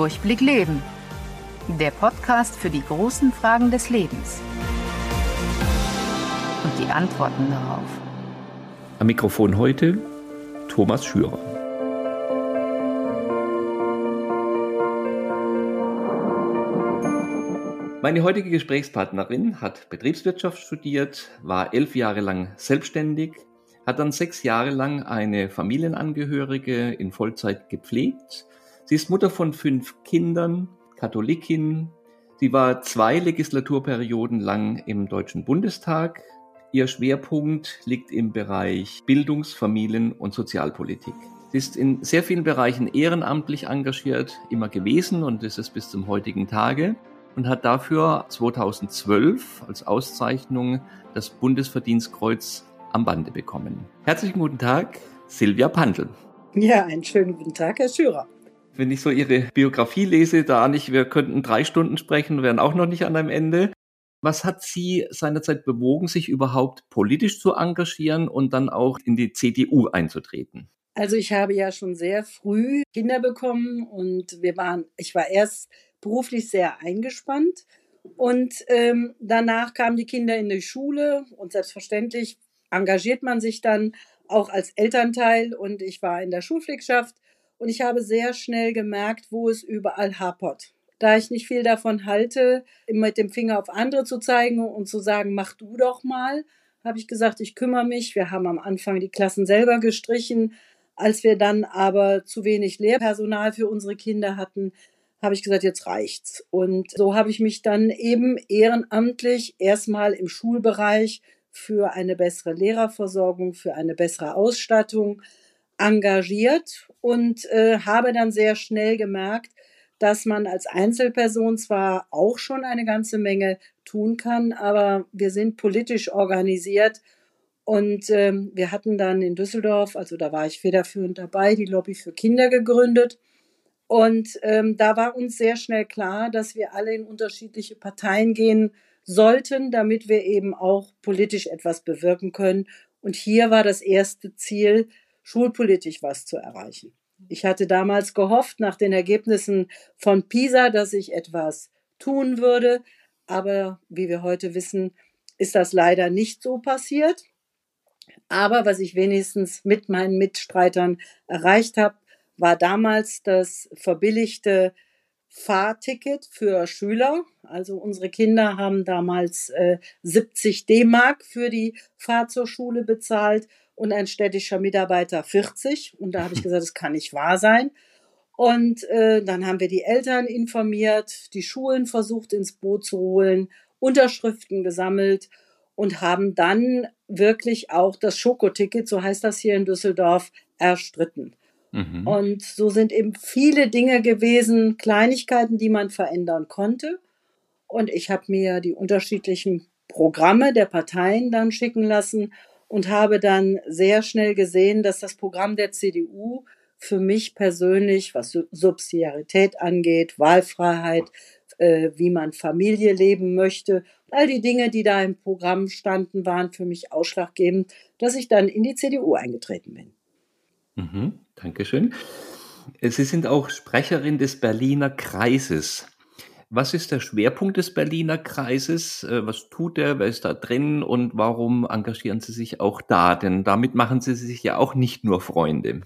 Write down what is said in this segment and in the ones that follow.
Durchblick Leben. Der Podcast für die großen Fragen des Lebens. Und die Antworten darauf. Am Mikrofon heute Thomas Schürer. Meine heutige Gesprächspartnerin hat Betriebswirtschaft studiert, war elf Jahre lang selbstständig, hat dann sechs Jahre lang eine Familienangehörige in Vollzeit gepflegt. Sie ist Mutter von fünf Kindern, Katholikin. Sie war zwei Legislaturperioden lang im Deutschen Bundestag. Ihr Schwerpunkt liegt im Bereich Bildungs-, Familien- und Sozialpolitik. Sie ist in sehr vielen Bereichen ehrenamtlich engagiert, immer gewesen und ist es bis zum heutigen Tage und hat dafür 2012 als Auszeichnung das Bundesverdienstkreuz am Bande bekommen. Herzlichen guten Tag, Silvia Pandl. Ja, einen schönen guten Tag, Herr Schürer. Wenn ich so Ihre Biografie lese, da nicht, wir könnten drei Stunden sprechen, wären auch noch nicht an einem Ende. Was hat Sie seinerzeit bewogen, sich überhaupt politisch zu engagieren und dann auch in die CDU einzutreten? Also ich habe ja schon sehr früh Kinder bekommen und wir waren, ich war erst beruflich sehr eingespannt. Und ähm, danach kamen die Kinder in die Schule und selbstverständlich engagiert man sich dann auch als Elternteil und ich war in der Schulpflegschaft und ich habe sehr schnell gemerkt, wo es überall hapert. Da ich nicht viel davon halte, mit dem Finger auf andere zu zeigen und zu sagen, mach du doch mal, habe ich gesagt, ich kümmere mich. Wir haben am Anfang die Klassen selber gestrichen. Als wir dann aber zu wenig Lehrpersonal für unsere Kinder hatten, habe ich gesagt, jetzt reicht's. Und so habe ich mich dann eben ehrenamtlich erstmal im Schulbereich für eine bessere Lehrerversorgung, für eine bessere Ausstattung engagiert und äh, habe dann sehr schnell gemerkt, dass man als Einzelperson zwar auch schon eine ganze Menge tun kann, aber wir sind politisch organisiert und ähm, wir hatten dann in Düsseldorf, also da war ich federführend dabei, die Lobby für Kinder gegründet und ähm, da war uns sehr schnell klar, dass wir alle in unterschiedliche Parteien gehen sollten, damit wir eben auch politisch etwas bewirken können. Und hier war das erste Ziel, schulpolitisch was zu erreichen. Ich hatte damals gehofft, nach den Ergebnissen von PISA, dass ich etwas tun würde. Aber wie wir heute wissen, ist das leider nicht so passiert. Aber was ich wenigstens mit meinen Mitstreitern erreicht habe, war damals das verbilligte Fahrticket für Schüler. Also unsere Kinder haben damals äh, 70 D-Mark für die Fahrt zur Schule bezahlt und ein städtischer Mitarbeiter 40. Und da habe ich gesagt, das kann nicht wahr sein. Und äh, dann haben wir die Eltern informiert, die Schulen versucht ins Boot zu holen, Unterschriften gesammelt und haben dann wirklich auch das Schokoticket, so heißt das hier in Düsseldorf, erstritten. Mhm. Und so sind eben viele Dinge gewesen, Kleinigkeiten, die man verändern konnte. Und ich habe mir die unterschiedlichen Programme der Parteien dann schicken lassen und habe dann sehr schnell gesehen, dass das Programm der CDU für mich persönlich, was Subsidiarität angeht, Wahlfreiheit, äh, wie man Familie leben möchte, all die Dinge, die da im Programm standen, waren für mich ausschlaggebend, dass ich dann in die CDU eingetreten bin. Mhm. Dankeschön. Sie sind auch Sprecherin des Berliner Kreises. Was ist der Schwerpunkt des Berliner Kreises? Äh, was tut er? Wer ist da drin? Und warum engagieren Sie sich auch da? Denn damit machen Sie sich ja auch nicht nur Freunde.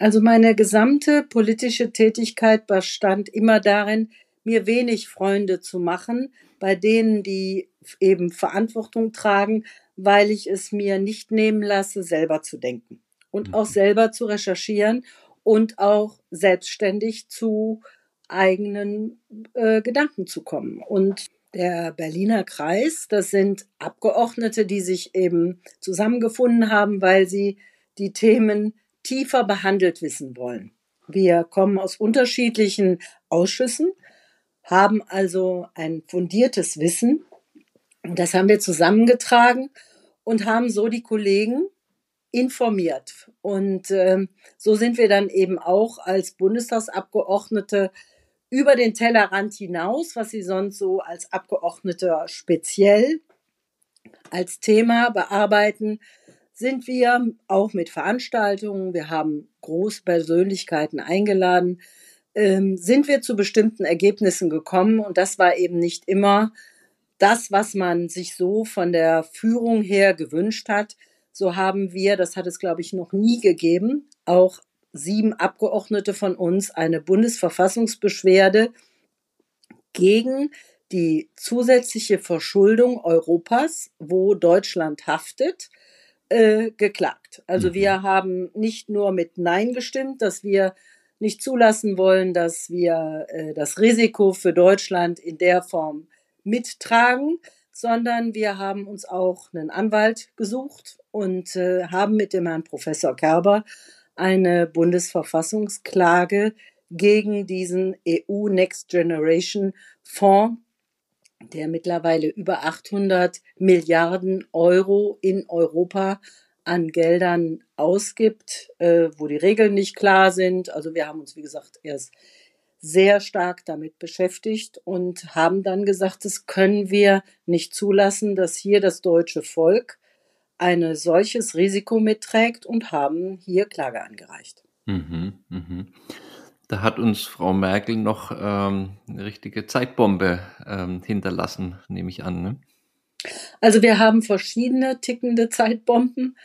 Also meine gesamte politische Tätigkeit bestand immer darin, mir wenig Freunde zu machen, bei denen, die eben Verantwortung tragen, weil ich es mir nicht nehmen lasse, selber zu denken und auch mhm. selber zu recherchieren und auch selbstständig zu eigenen äh, Gedanken zu kommen. Und der Berliner Kreis, das sind Abgeordnete, die sich eben zusammengefunden haben, weil sie die Themen tiefer behandelt wissen wollen. Wir kommen aus unterschiedlichen Ausschüssen, haben also ein fundiertes Wissen. Das haben wir zusammengetragen und haben so die Kollegen informiert. Und ähm, so sind wir dann eben auch als Bundestagsabgeordnete über den Tellerrand hinaus, was sie sonst so als Abgeordnete speziell als Thema bearbeiten, sind wir auch mit Veranstaltungen. Wir haben Großpersönlichkeiten eingeladen. ähm, sind wir zu bestimmten Ergebnissen gekommen und das war eben nicht immer das, was man sich so von der Führung her gewünscht hat. So haben wir, das hat es glaube ich noch nie gegeben, auch sieben Abgeordnete von uns eine Bundesverfassungsbeschwerde gegen die zusätzliche Verschuldung Europas, wo Deutschland haftet, äh, geklagt. Also mhm. wir haben nicht nur mit Nein gestimmt, dass wir nicht zulassen wollen, dass wir äh, das Risiko für Deutschland in der Form mittragen, sondern wir haben uns auch einen Anwalt gesucht und äh, haben mit dem Herrn Professor Kerber eine Bundesverfassungsklage gegen diesen EU Next Generation Fonds, der mittlerweile über 800 Milliarden Euro in Europa an Geldern ausgibt, äh, wo die Regeln nicht klar sind. Also wir haben uns, wie gesagt, erst sehr stark damit beschäftigt und haben dann gesagt, das können wir nicht zulassen, dass hier das deutsche Volk ein solches Risiko mitträgt und haben hier Klage angereicht. Mhm, mh. Da hat uns Frau Merkel noch ähm, eine richtige Zeitbombe ähm, hinterlassen, nehme ich an. Ne? Also wir haben verschiedene tickende Zeitbomben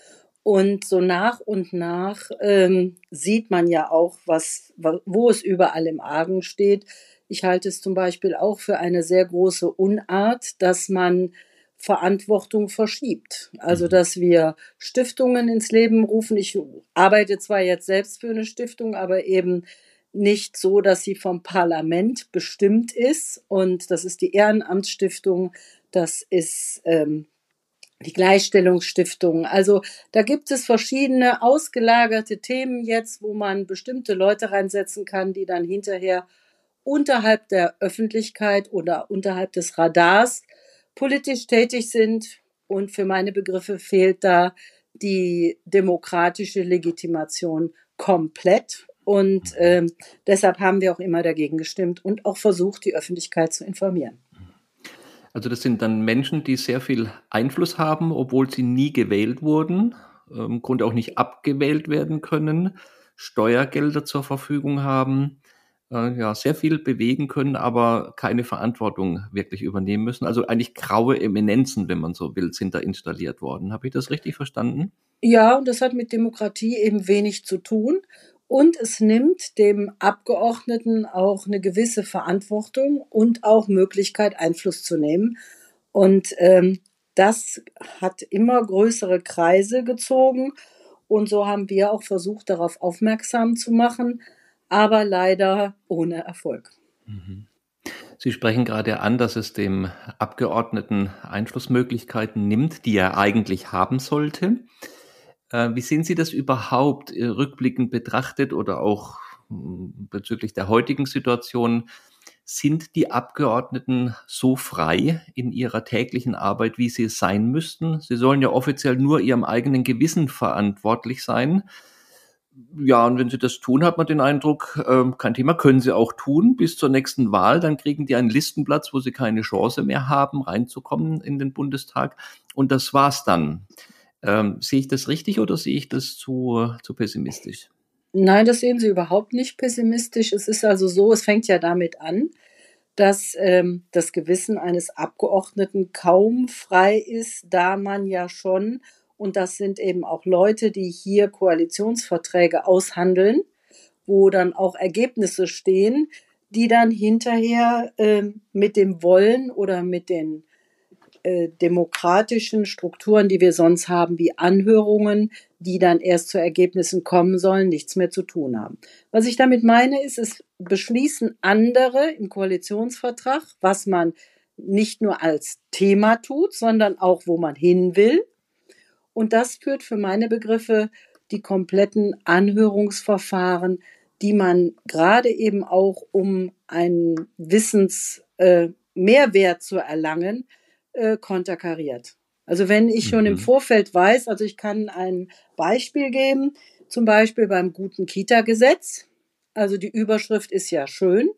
und so nach und nach ähm, sieht man ja auch, was, wo es überall im Argen steht. Ich halte es zum Beispiel auch für eine sehr große Unart, dass man Verantwortung verschiebt. Also, mhm. dass wir Stiftungen ins Leben rufen. Ich arbeite zwar jetzt selbst für eine Stiftung, aber eben nicht so, dass sie vom Parlament bestimmt ist. Und das ist die Ehrenamtsstiftung, das ist ähm, die Gleichstellungsstiftung. Also da gibt es verschiedene ausgelagerte Themen jetzt, wo man bestimmte Leute reinsetzen kann, die dann hinterher unterhalb der Öffentlichkeit oder unterhalb des Radars politisch tätig sind. Und für meine Begriffe fehlt da die demokratische Legitimation komplett. Und äh, deshalb haben wir auch immer dagegen gestimmt und auch versucht, die Öffentlichkeit zu informieren. Also das sind dann Menschen, die sehr viel Einfluss haben, obwohl sie nie gewählt wurden, im Grunde auch nicht abgewählt werden können, Steuergelder zur Verfügung haben, äh, ja, sehr viel bewegen können, aber keine Verantwortung wirklich übernehmen müssen. Also eigentlich graue Eminenzen, wenn man so will, sind da installiert worden. Habe ich das richtig verstanden? Ja, und das hat mit Demokratie eben wenig zu tun. Und es nimmt dem Abgeordneten auch eine gewisse Verantwortung und auch Möglichkeit, Einfluss zu nehmen. Und ähm, das hat immer größere Kreise gezogen. Und so haben wir auch versucht, darauf aufmerksam zu machen, aber leider ohne Erfolg. Mhm. Sie sprechen gerade an, dass es dem Abgeordneten Einflussmöglichkeiten nimmt, die er eigentlich haben sollte. Äh, wie sehen Sie das überhaupt äh, rückblickend betrachtet oder auch hm, bezüglich der heutigen Situation? Sind die Abgeordneten so frei in ihrer täglichen Arbeit, wie sie es sein müssten? Sie sollen ja offiziell nur ihrem eigenen Gewissen verantwortlich sein. Ja, und wenn sie das tun, hat man den Eindruck, äh, kein Thema, können sie auch tun bis zur nächsten Wahl. Dann kriegen die einen Listenplatz, wo sie keine Chance mehr haben, reinzukommen in den Bundestag. Und das war's dann. Ähm, sehe ich das richtig oder sehe ich das zu, zu pessimistisch? Nein, das sehen Sie überhaupt nicht pessimistisch. Es ist also so, es fängt ja damit an, dass ähm, das Gewissen eines Abgeordneten kaum frei ist, da man ja schon, und das sind eben auch Leute, die hier Koalitionsverträge aushandeln, wo dann auch Ergebnisse stehen, die dann hinterher äh, mit dem Wollen oder mit den äh, demokratischen Strukturen, die wir sonst haben, wie Anhörungen, die dann erst zu Ergebnissen kommen sollen, nichts mehr zu tun haben. Was ich damit meine, ist, es beschließen andere im Koalitionsvertrag, was man nicht nur als Thema tut, sondern auch, wo man hin will. Und das führt für meine Begriffe die kompletten Anhörungsverfahren, die man gerade eben auch, um einen Wissensmehrwert äh, zu erlangen, äh, konterkariert. Also wenn ich schon mhm. im Vorfeld weiß, also ich kann ein Beispiel geben, zum Beispiel beim guten Kita-Gesetz. Also die Überschrift ist ja schön,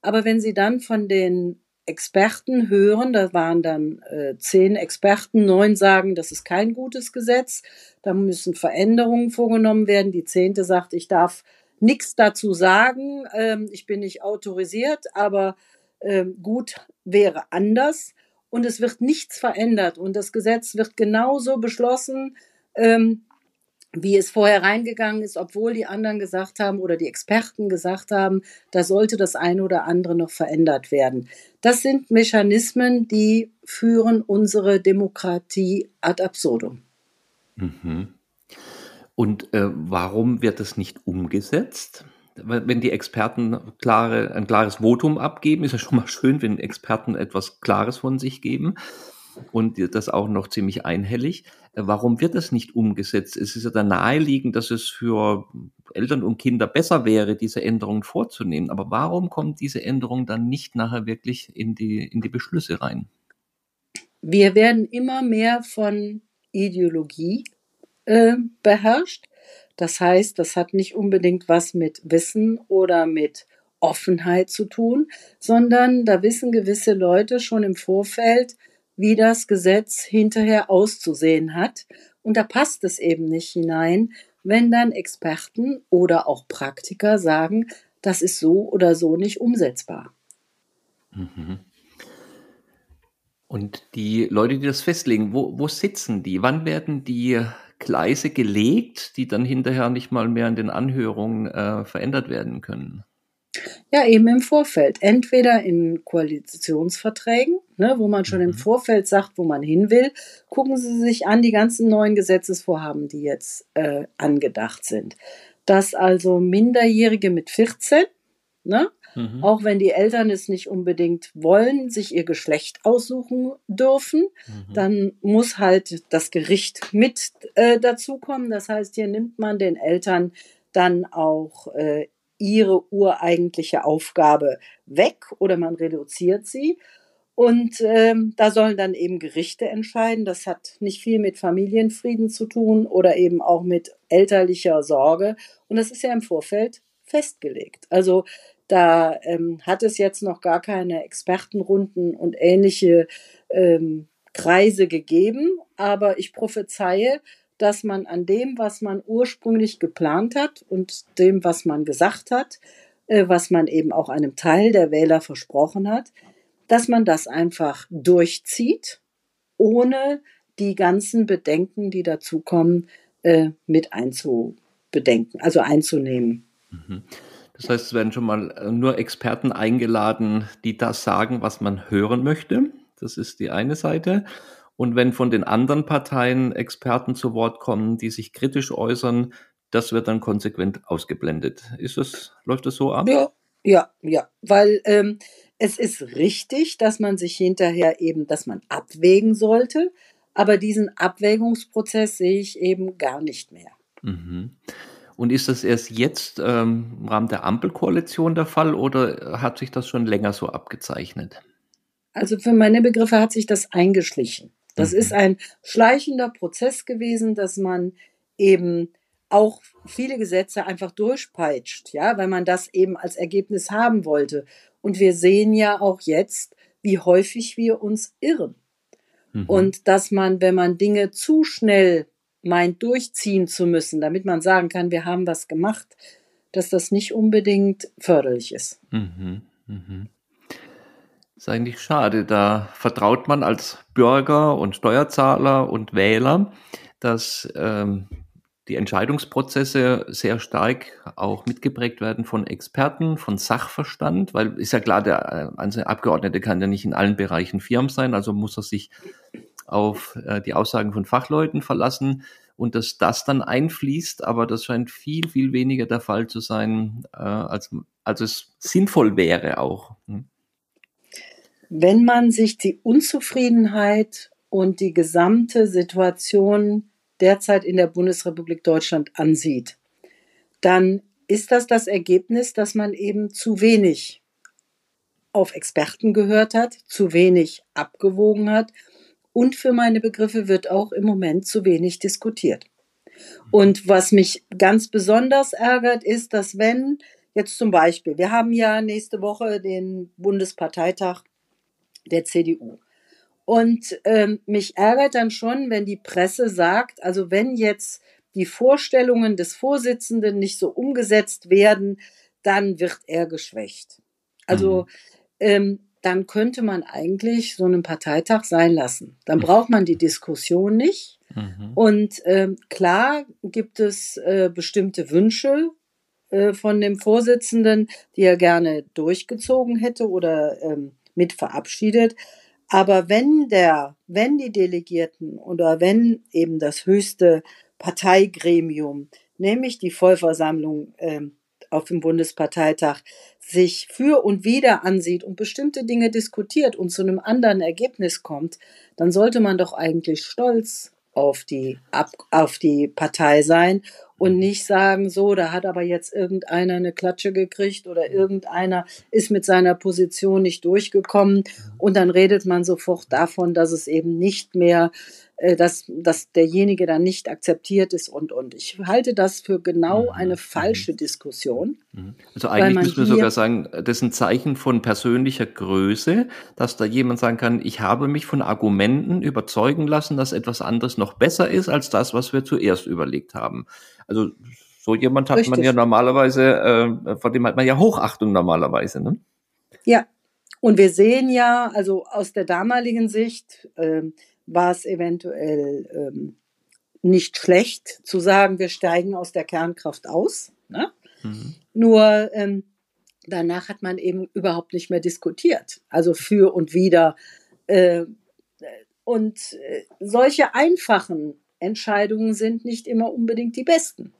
aber wenn Sie dann von den Experten hören, da waren dann äh, zehn Experten, neun sagen, das ist kein gutes Gesetz, da müssen Veränderungen vorgenommen werden. Die zehnte sagt, ich darf nichts dazu sagen. Ähm, ich bin nicht autorisiert, aber ähm, gut wäre anders. Und es wird nichts verändert. Und das Gesetz wird genauso beschlossen, ähm, wie es vorher reingegangen ist, obwohl die anderen gesagt haben oder die Experten gesagt haben, da sollte das eine oder andere noch verändert werden. Das sind Mechanismen, die führen unsere Demokratie ad absurdum. Mhm. Und äh, warum wird das nicht umgesetzt? Wenn die Experten klare, ein klares Votum abgeben, ist ja schon mal schön, wenn Experten etwas Klares von sich geben und das auch noch ziemlich einhellig. Äh, warum wird das nicht umgesetzt? Es ist ja dann naheliegend, dass es für Eltern und Kinder besser wäre, diese Änderungen vorzunehmen. Aber warum kommt diese Änderung dann nicht nachher wirklich in die, in die Beschlüsse rein? Wir werden immer mehr von Ideologie äh, beherrscht. Das heißt, das hat nicht unbedingt was mit Wissen oder mit Offenheit zu tun, sondern da wissen gewisse Leute schon im Vorfeld, wie das Gesetz hinterher auszusehen hat. Und da passt es eben nicht hinein, wenn dann Experten oder auch Praktiker sagen, das ist so oder so nicht umsetzbar. Mhm. Und die Leute, die das festlegen, wo, wo sitzen die? Wann werden die Gleise gelegt, die dann hinterher nicht mal mehr in den Anhörungen äh, verändert werden können? Ja, eben im Vorfeld. Entweder in Koalitionsverträgen, ne, wo man schon mhm. im Vorfeld sagt, wo man hin will. Gucken Sie sich an die ganzen neuen Gesetzesvorhaben, die jetzt äh, angedacht sind. Dass also Minderjährige mit 14, ne, mhm. auch wenn die Eltern es nicht unbedingt wollen, sich ihr Geschlecht aussuchen dürfen, mhm. dann muss halt das Gericht mit äh, dazukommen. Das heißt, hier nimmt man den Eltern dann auch äh, ihre ureigentliche Aufgabe weg oder man reduziert sie. Und ähm, da sollen dann eben Gerichte entscheiden. Das hat nicht viel mit Familienfrieden zu tun oder eben auch mit elterlicher Sorge. Und das ist ja im Vorfeld festgelegt. Also da ähm, hat es jetzt noch gar keine Expertenrunden und ähnliche ähm, Kreise gegeben. Aber ich prophezeie, dass man an dem, was man ursprünglich geplant hat und dem, was man gesagt hat, äh, was man eben auch einem Teil der Wähler versprochen hat, dass man das einfach durchzieht, ohne die ganzen Bedenken, die dazukommen, äh, mit einzubedenken, also einzunehmen. Mhm. Das heißt, es werden schon mal äh, nur Experten eingeladen, die das sagen, was man hören möchte. Das ist die eine Seite. Und wenn von den anderen Parteien Experten zu Wort kommen, die sich kritisch äußern, das wird dann konsequent ausgeblendet. Ist das, läuft das so ab? Ja, ja, ja. Weil ähm, es ist richtig, dass man sich hinterher eben, dass man abwägen sollte. Aber diesen Abwägungsprozess sehe ich eben gar nicht mehr. Mhm. Und ist das erst jetzt ähm, im Rahmen der Ampelkoalition der Fall oder hat sich das schon länger so abgezeichnet? Also für meine Begriffe hat sich das eingeschlichen. Das mhm. ist ein schleichender Prozess gewesen, dass man eben auch viele Gesetze einfach durchpeitscht, ja, weil man das eben als Ergebnis haben wollte. Und wir sehen ja auch jetzt, wie häufig wir uns irren. Mhm. Und dass man, wenn man Dinge zu schnell meint durchziehen zu müssen, damit man sagen kann, wir haben was gemacht, dass das nicht unbedingt förderlich ist. Mhm, mhm. Ist eigentlich schade. Da vertraut man als Bürger und Steuerzahler und Wähler, dass ähm, die Entscheidungsprozesse sehr stark auch mitgeprägt werden von Experten, von Sachverstand, weil ist ja klar, der äh, Abgeordnete kann ja nicht in allen Bereichen firm sein, also muss er sich auf äh, die Aussagen von Fachleuten verlassen und dass das dann einfließt, aber das scheint viel, viel weniger der Fall zu sein, äh, als, als es sinnvoll wäre auch. Hm? Wenn man sich die Unzufriedenheit und die gesamte Situation derzeit in der Bundesrepublik Deutschland ansieht, dann ist das das Ergebnis, dass man eben zu wenig auf Experten gehört hat, zu wenig abgewogen hat und für meine Begriffe wird auch im Moment zu wenig diskutiert. Und was mich ganz besonders ärgert, ist, dass wenn jetzt zum Beispiel, wir haben ja nächste Woche den Bundesparteitag der CDU. Und ähm, mich ärgert dann schon, wenn die Presse sagt, also wenn jetzt die Vorstellungen des Vorsitzenden nicht so umgesetzt werden, dann wird er geschwächt. Also mhm. ähm, dann könnte man eigentlich so einen Parteitag sein lassen. Dann braucht man die Diskussion nicht. Mhm. Und ähm, klar gibt es äh, bestimmte Wünsche äh, von dem Vorsitzenden, die er gerne durchgezogen hätte oder ähm, mit verabschiedet. Aber wenn der, wenn die Delegierten oder wenn eben das höchste Parteigremium, nämlich die Vollversammlung ähm, auf dem Bundesparteitag, sich für und wieder ansieht und bestimmte Dinge diskutiert und zu einem anderen Ergebnis kommt, dann sollte man doch eigentlich stolz auf die, auf die Partei sein und mhm. nicht sagen, so, da hat aber jetzt irgendeiner eine Klatsche gekriegt oder irgendeiner ist mit seiner Position nicht durchgekommen. Und dann redet man sofort davon, dass es eben nicht mehr dass, dass derjenige dann nicht akzeptiert ist und und. Ich halte das für genau mhm. eine falsche Diskussion. Mhm. Also eigentlich müssen wir sogar sagen, das ist ein Zeichen von persönlicher Größe, dass da jemand sagen kann, ich habe mich von Argumenten überzeugen lassen, dass etwas anderes noch besser ist als das, was wir zuerst überlegt haben. Also so jemand hat Richtig. man ja normalerweise, äh, vor dem hat man ja Hochachtung normalerweise. Ne? Ja, und wir sehen ja, also aus der damaligen Sicht, äh, war es eventuell ähm, nicht schlecht zu sagen, wir steigen aus der Kernkraft aus. Ne? Mhm. Nur ähm, danach hat man eben überhaupt nicht mehr diskutiert. Also für und wider. Äh, und äh, solche einfachen Entscheidungen sind nicht immer unbedingt die besten.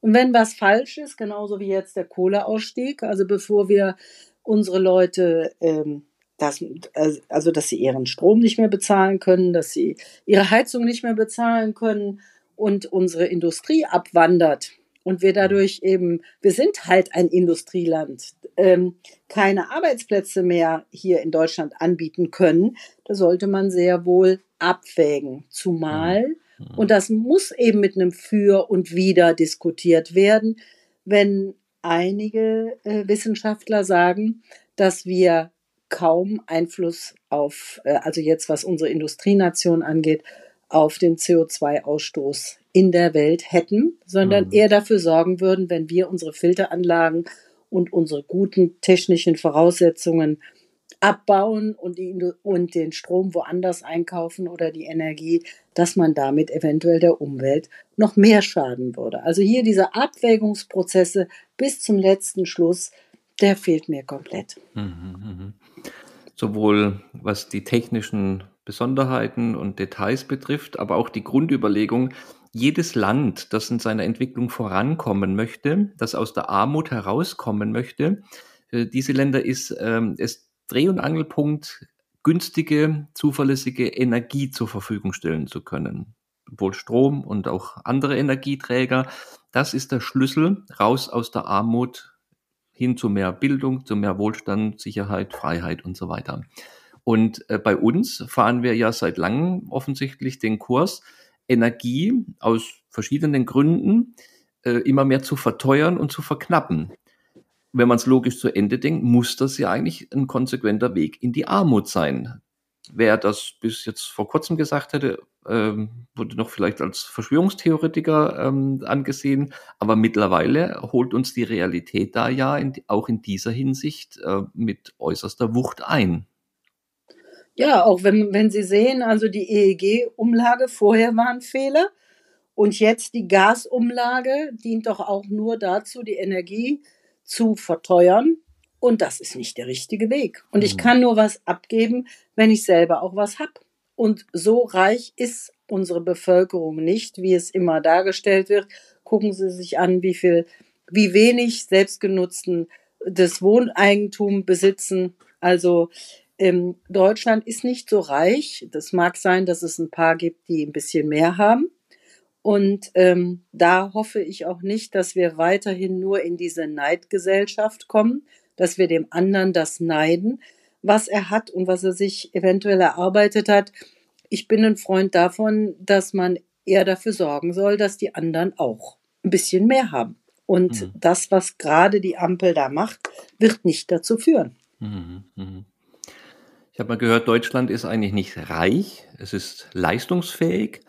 Und wenn was falsch ist, genauso wie jetzt der Kohleausstieg, also bevor wir unsere Leute ähm, dass, also dass sie ihren Strom nicht mehr bezahlen können, dass sie ihre Heizung nicht mehr bezahlen können und unsere Industrie abwandert und wir dadurch eben, wir sind halt ein Industrieland, ähm, keine Arbeitsplätze mehr hier in Deutschland anbieten können, da sollte man sehr wohl abwägen. Zumal, mhm. und das muss eben mit einem Für und Wider diskutiert werden, wenn einige äh, Wissenschaftler sagen, dass wir kaum Einfluss auf, äh, also jetzt was unsere Industrienation angeht, auf den CO2-Ausstoß in der Welt hätten, sondern mhm. eher dafür sorgen würden, wenn wir unsere Filteranlagen und unsere guten technischen Voraussetzungen abbauen und, die, und den Strom woanders einkaufen oder die Energie, dass man damit eventuell der Umwelt noch mehr schaden würde. Also hier diese Abwägungsprozesse bis zum letzten Schluss, der fehlt mir komplett. Mhm, mh sowohl was die technischen Besonderheiten und Details betrifft, aber auch die Grundüberlegung, jedes Land, das in seiner Entwicklung vorankommen möchte, das aus der Armut herauskommen möchte, äh, diese Länder ist ähm, es Dreh- und Angelpunkt, günstige, zuverlässige Energie zur Verfügung stellen zu können. Wohl Strom und auch andere Energieträger. Das ist der Schlüssel raus aus der Armut hin zu mehr Bildung, zu mehr Wohlstand, Sicherheit, Freiheit und so weiter. Und äh, bei uns fahren wir ja seit langem offensichtlich den Kurs, Energie aus verschiedenen Gründen äh, immer mehr zu verteuern und zu verknappen. Wenn man es logisch zu Ende denkt, muss das ja eigentlich ein konsequenter Weg in die Armut sein. Wer das bis jetzt vor kurzem gesagt hätte, ähm, wurde noch vielleicht als Verschwörungstheoretiker ähm, angesehen, aber mittlerweile holt uns die Realität da ja in, auch in dieser Hinsicht äh, mit äußerster Wucht ein. Ja, auch wenn, wenn Sie sehen, also die EEG-Umlage vorher war ein Fehler und jetzt die Gasumlage dient doch auch nur dazu, die Energie zu verteuern. Und das ist nicht der richtige Weg. Und ich mhm. kann nur was abgeben, wenn ich selber auch was habe. Und so reich ist unsere Bevölkerung nicht, wie es immer dargestellt wird. Gucken Sie sich an, wie viel, wie wenig selbstgenutzten das Wohneigentum besitzen. Also ähm, Deutschland ist nicht so reich. Das mag sein, dass es ein paar gibt, die ein bisschen mehr haben. Und ähm, da hoffe ich auch nicht, dass wir weiterhin nur in diese Neidgesellschaft kommen, dass wir dem anderen das neiden, was er hat und was er sich eventuell erarbeitet hat. Ich bin ein Freund davon, dass man eher dafür sorgen soll, dass die anderen auch ein bisschen mehr haben. Und mhm. das, was gerade die Ampel da macht, wird nicht dazu führen. Mhm. Mhm. Ich habe mal gehört, Deutschland ist eigentlich nicht reich, es ist leistungsfähig.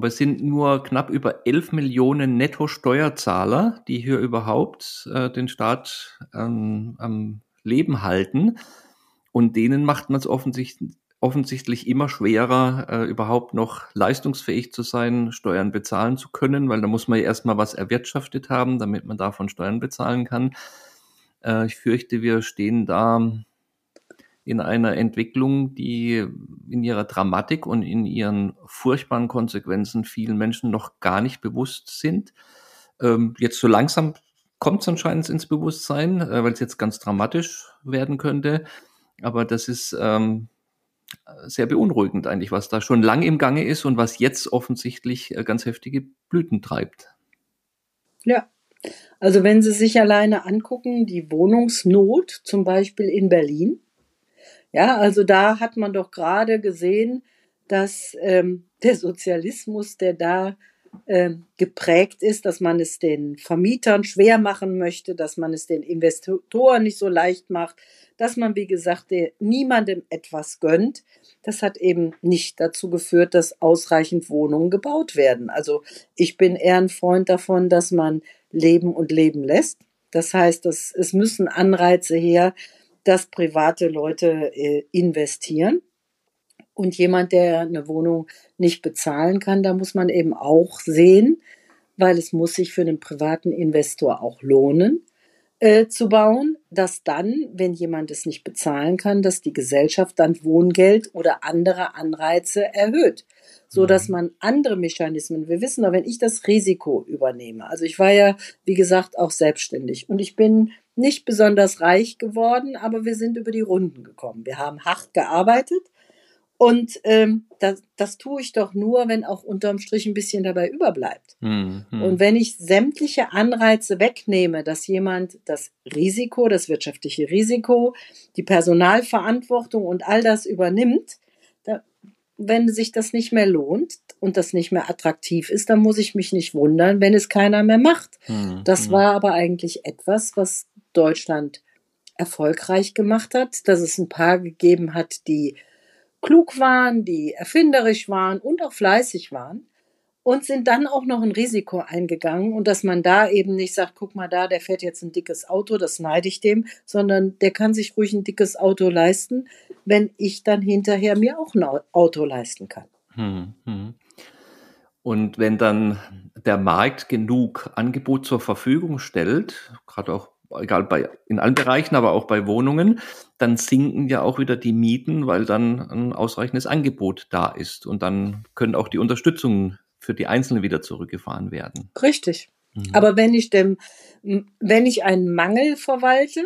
Aber es sind nur knapp über 11 Millionen Netto-Steuerzahler, die hier überhaupt äh, den Staat ähm, am Leben halten. Und denen macht man es offensichtlich, offensichtlich immer schwerer, äh, überhaupt noch leistungsfähig zu sein, Steuern bezahlen zu können, weil da muss man ja erstmal was erwirtschaftet haben, damit man davon Steuern bezahlen kann. Äh, ich fürchte, wir stehen da in einer Entwicklung, die in ihrer Dramatik und in ihren furchtbaren Konsequenzen vielen Menschen noch gar nicht bewusst sind. Ähm, jetzt so langsam kommt es anscheinend ins Bewusstsein, äh, weil es jetzt ganz dramatisch werden könnte. Aber das ist ähm, sehr beunruhigend eigentlich, was da schon lange im Gange ist und was jetzt offensichtlich äh, ganz heftige Blüten treibt. Ja, also wenn Sie sich alleine angucken, die Wohnungsnot zum Beispiel in Berlin, ja, also da hat man doch gerade gesehen, dass ähm, der Sozialismus, der da ähm, geprägt ist, dass man es den Vermietern schwer machen möchte, dass man es den Investoren nicht so leicht macht, dass man, wie gesagt, niemandem etwas gönnt. Das hat eben nicht dazu geführt, dass ausreichend Wohnungen gebaut werden. Also ich bin eher ein Freund davon, dass man leben und leben lässt. Das heißt, dass es müssen Anreize her, dass private Leute äh, investieren. Und jemand, der eine Wohnung nicht bezahlen kann, da muss man eben auch sehen, weil es muss sich für den privaten Investor auch lohnen, äh, zu bauen, dass dann, wenn jemand es nicht bezahlen kann, dass die Gesellschaft dann Wohngeld oder andere Anreize erhöht, so dass mhm. man andere Mechanismen, wir wissen doch, wenn ich das Risiko übernehme, also ich war ja, wie gesagt, auch selbstständig und ich bin nicht besonders reich geworden, aber wir sind über die Runden gekommen. Wir haben hart gearbeitet und ähm, das, das tue ich doch nur, wenn auch unterm Strich ein bisschen dabei überbleibt. Hm, hm. Und wenn ich sämtliche Anreize wegnehme, dass jemand das Risiko, das wirtschaftliche Risiko, die Personalverantwortung und all das übernimmt, da, wenn sich das nicht mehr lohnt und das nicht mehr attraktiv ist, dann muss ich mich nicht wundern, wenn es keiner mehr macht. Hm, das hm. war aber eigentlich etwas, was Deutschland erfolgreich gemacht hat, dass es ein paar gegeben hat, die klug waren, die erfinderisch waren und auch fleißig waren und sind dann auch noch ein Risiko eingegangen und dass man da eben nicht sagt, guck mal da, der fährt jetzt ein dickes Auto, das neide ich dem, sondern der kann sich ruhig ein dickes Auto leisten, wenn ich dann hinterher mir auch ein Auto leisten kann. Hm, hm. Und wenn dann der Markt genug Angebot zur Verfügung stellt, gerade auch egal bei, in allen Bereichen, aber auch bei Wohnungen, dann sinken ja auch wieder die Mieten, weil dann ein ausreichendes Angebot da ist. Und dann können auch die Unterstützungen für die Einzelnen wieder zurückgefahren werden. Richtig. Mhm. Aber wenn ich dem, wenn ich einen Mangel verwalte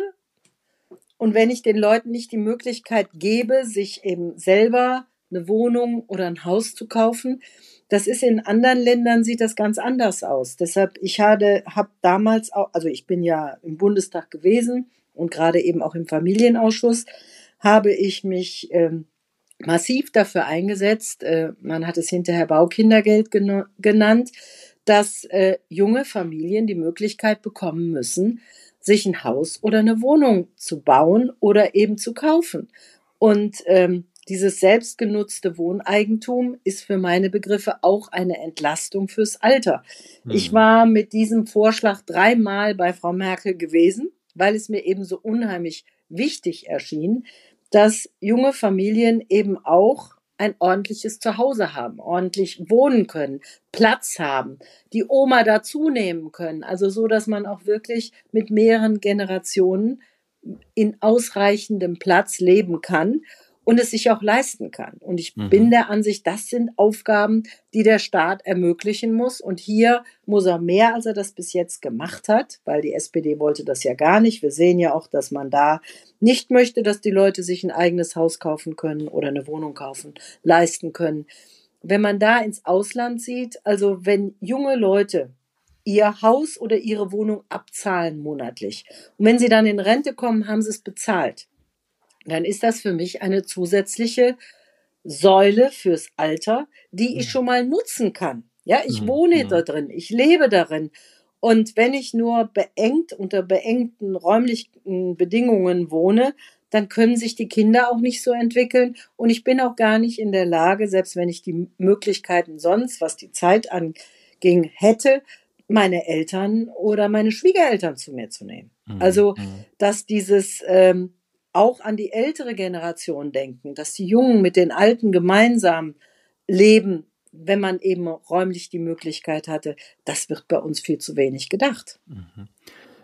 und wenn ich den Leuten nicht die Möglichkeit gebe, sich eben selber eine Wohnung oder ein Haus zu kaufen, das ist in anderen Ländern sieht das ganz anders aus. Deshalb, ich habe hab damals auch, also ich bin ja im Bundestag gewesen und gerade eben auch im Familienausschuss, habe ich mich ähm, massiv dafür eingesetzt, äh, man hat es hinterher Baukindergeld gen genannt, dass äh, junge Familien die Möglichkeit bekommen müssen, sich ein Haus oder eine Wohnung zu bauen oder eben zu kaufen. Und ähm, dieses selbstgenutzte Wohneigentum ist für meine Begriffe auch eine Entlastung fürs Alter. Mhm. Ich war mit diesem Vorschlag dreimal bei Frau Merkel gewesen, weil es mir eben so unheimlich wichtig erschien, dass junge Familien eben auch ein ordentliches Zuhause haben, ordentlich wohnen können, Platz haben, die Oma dazu nehmen können, also so, dass man auch wirklich mit mehreren Generationen in ausreichendem Platz leben kann und es sich auch leisten kann. Und ich mhm. bin der Ansicht, das sind Aufgaben, die der Staat ermöglichen muss. Und hier muss er mehr, als er das bis jetzt gemacht hat, weil die SPD wollte das ja gar nicht. Wir sehen ja auch, dass man da nicht möchte, dass die Leute sich ein eigenes Haus kaufen können oder eine Wohnung kaufen, leisten können. Wenn man da ins Ausland sieht, also wenn junge Leute ihr Haus oder ihre Wohnung abzahlen monatlich und wenn sie dann in Rente kommen, haben sie es bezahlt dann ist das für mich eine zusätzliche Säule fürs Alter, die ich mhm. schon mal nutzen kann. Ja, ich mhm. wohne mhm. da drin, ich lebe darin. Und wenn ich nur beengt unter beengten räumlichen Bedingungen wohne, dann können sich die Kinder auch nicht so entwickeln. Und ich bin auch gar nicht in der Lage, selbst wenn ich die Möglichkeiten sonst, was die Zeit anging, hätte, meine Eltern oder meine Schwiegereltern zu mir zu nehmen. Mhm. Also, dass dieses ähm, auch an die ältere Generation denken, dass die Jungen mit den Alten gemeinsam leben, wenn man eben räumlich die Möglichkeit hatte, das wird bei uns viel zu wenig gedacht. Mhm.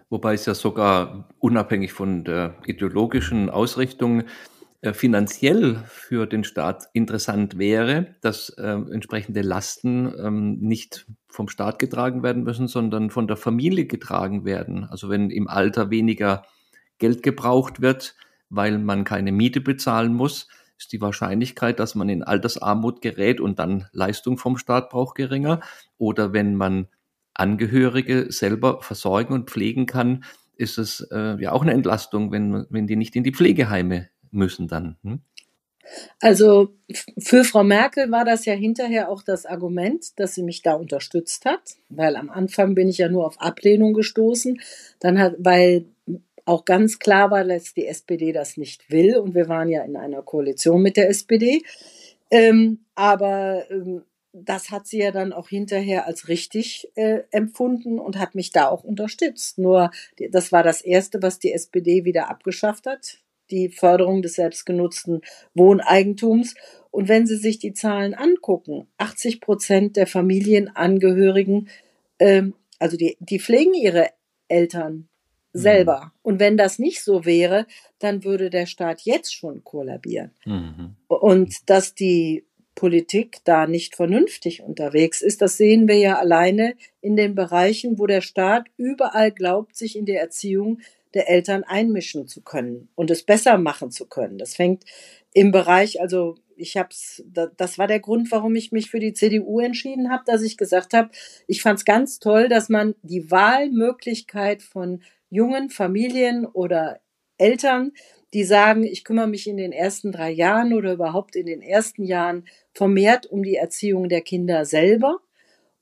Wobei es ja sogar unabhängig von der ideologischen Ausrichtung äh, finanziell für den Staat interessant wäre, dass äh, entsprechende Lasten ähm, nicht vom Staat getragen werden müssen, sondern von der Familie getragen werden. Also wenn im Alter weniger Geld gebraucht wird, weil man keine Miete bezahlen muss, ist die Wahrscheinlichkeit, dass man in Altersarmut gerät und dann Leistung vom Staat braucht, geringer. Oder wenn man Angehörige selber versorgen und pflegen kann, ist es äh, ja auch eine Entlastung, wenn, wenn die nicht in die Pflegeheime müssen dann. Hm? Also für Frau Merkel war das ja hinterher auch das Argument, dass sie mich da unterstützt hat, weil am Anfang bin ich ja nur auf Ablehnung gestoßen, dann hat, weil auch ganz klar war, dass die SPD das nicht will und wir waren ja in einer Koalition mit der SPD. Ähm, aber ähm, das hat sie ja dann auch hinterher als richtig äh, empfunden und hat mich da auch unterstützt. Nur das war das Erste, was die SPD wieder abgeschafft hat, die Förderung des selbstgenutzten Wohneigentums. Und wenn Sie sich die Zahlen angucken, 80 Prozent der Familienangehörigen, ähm, also die, die pflegen ihre Eltern selber. Mhm. Und wenn das nicht so wäre, dann würde der Staat jetzt schon kollabieren. Mhm. Und dass die Politik da nicht vernünftig unterwegs ist. Das sehen wir ja alleine in den Bereichen, wo der Staat überall glaubt, sich in die Erziehung der Eltern einmischen zu können und es besser machen zu können. Das fängt im Bereich, also ich hab's, das war der Grund, warum ich mich für die CDU entschieden habe, dass ich gesagt habe, ich fand es ganz toll, dass man die Wahlmöglichkeit von jungen Familien oder Eltern, die sagen, ich kümmere mich in den ersten drei Jahren oder überhaupt in den ersten Jahren vermehrt um die Erziehung der Kinder selber.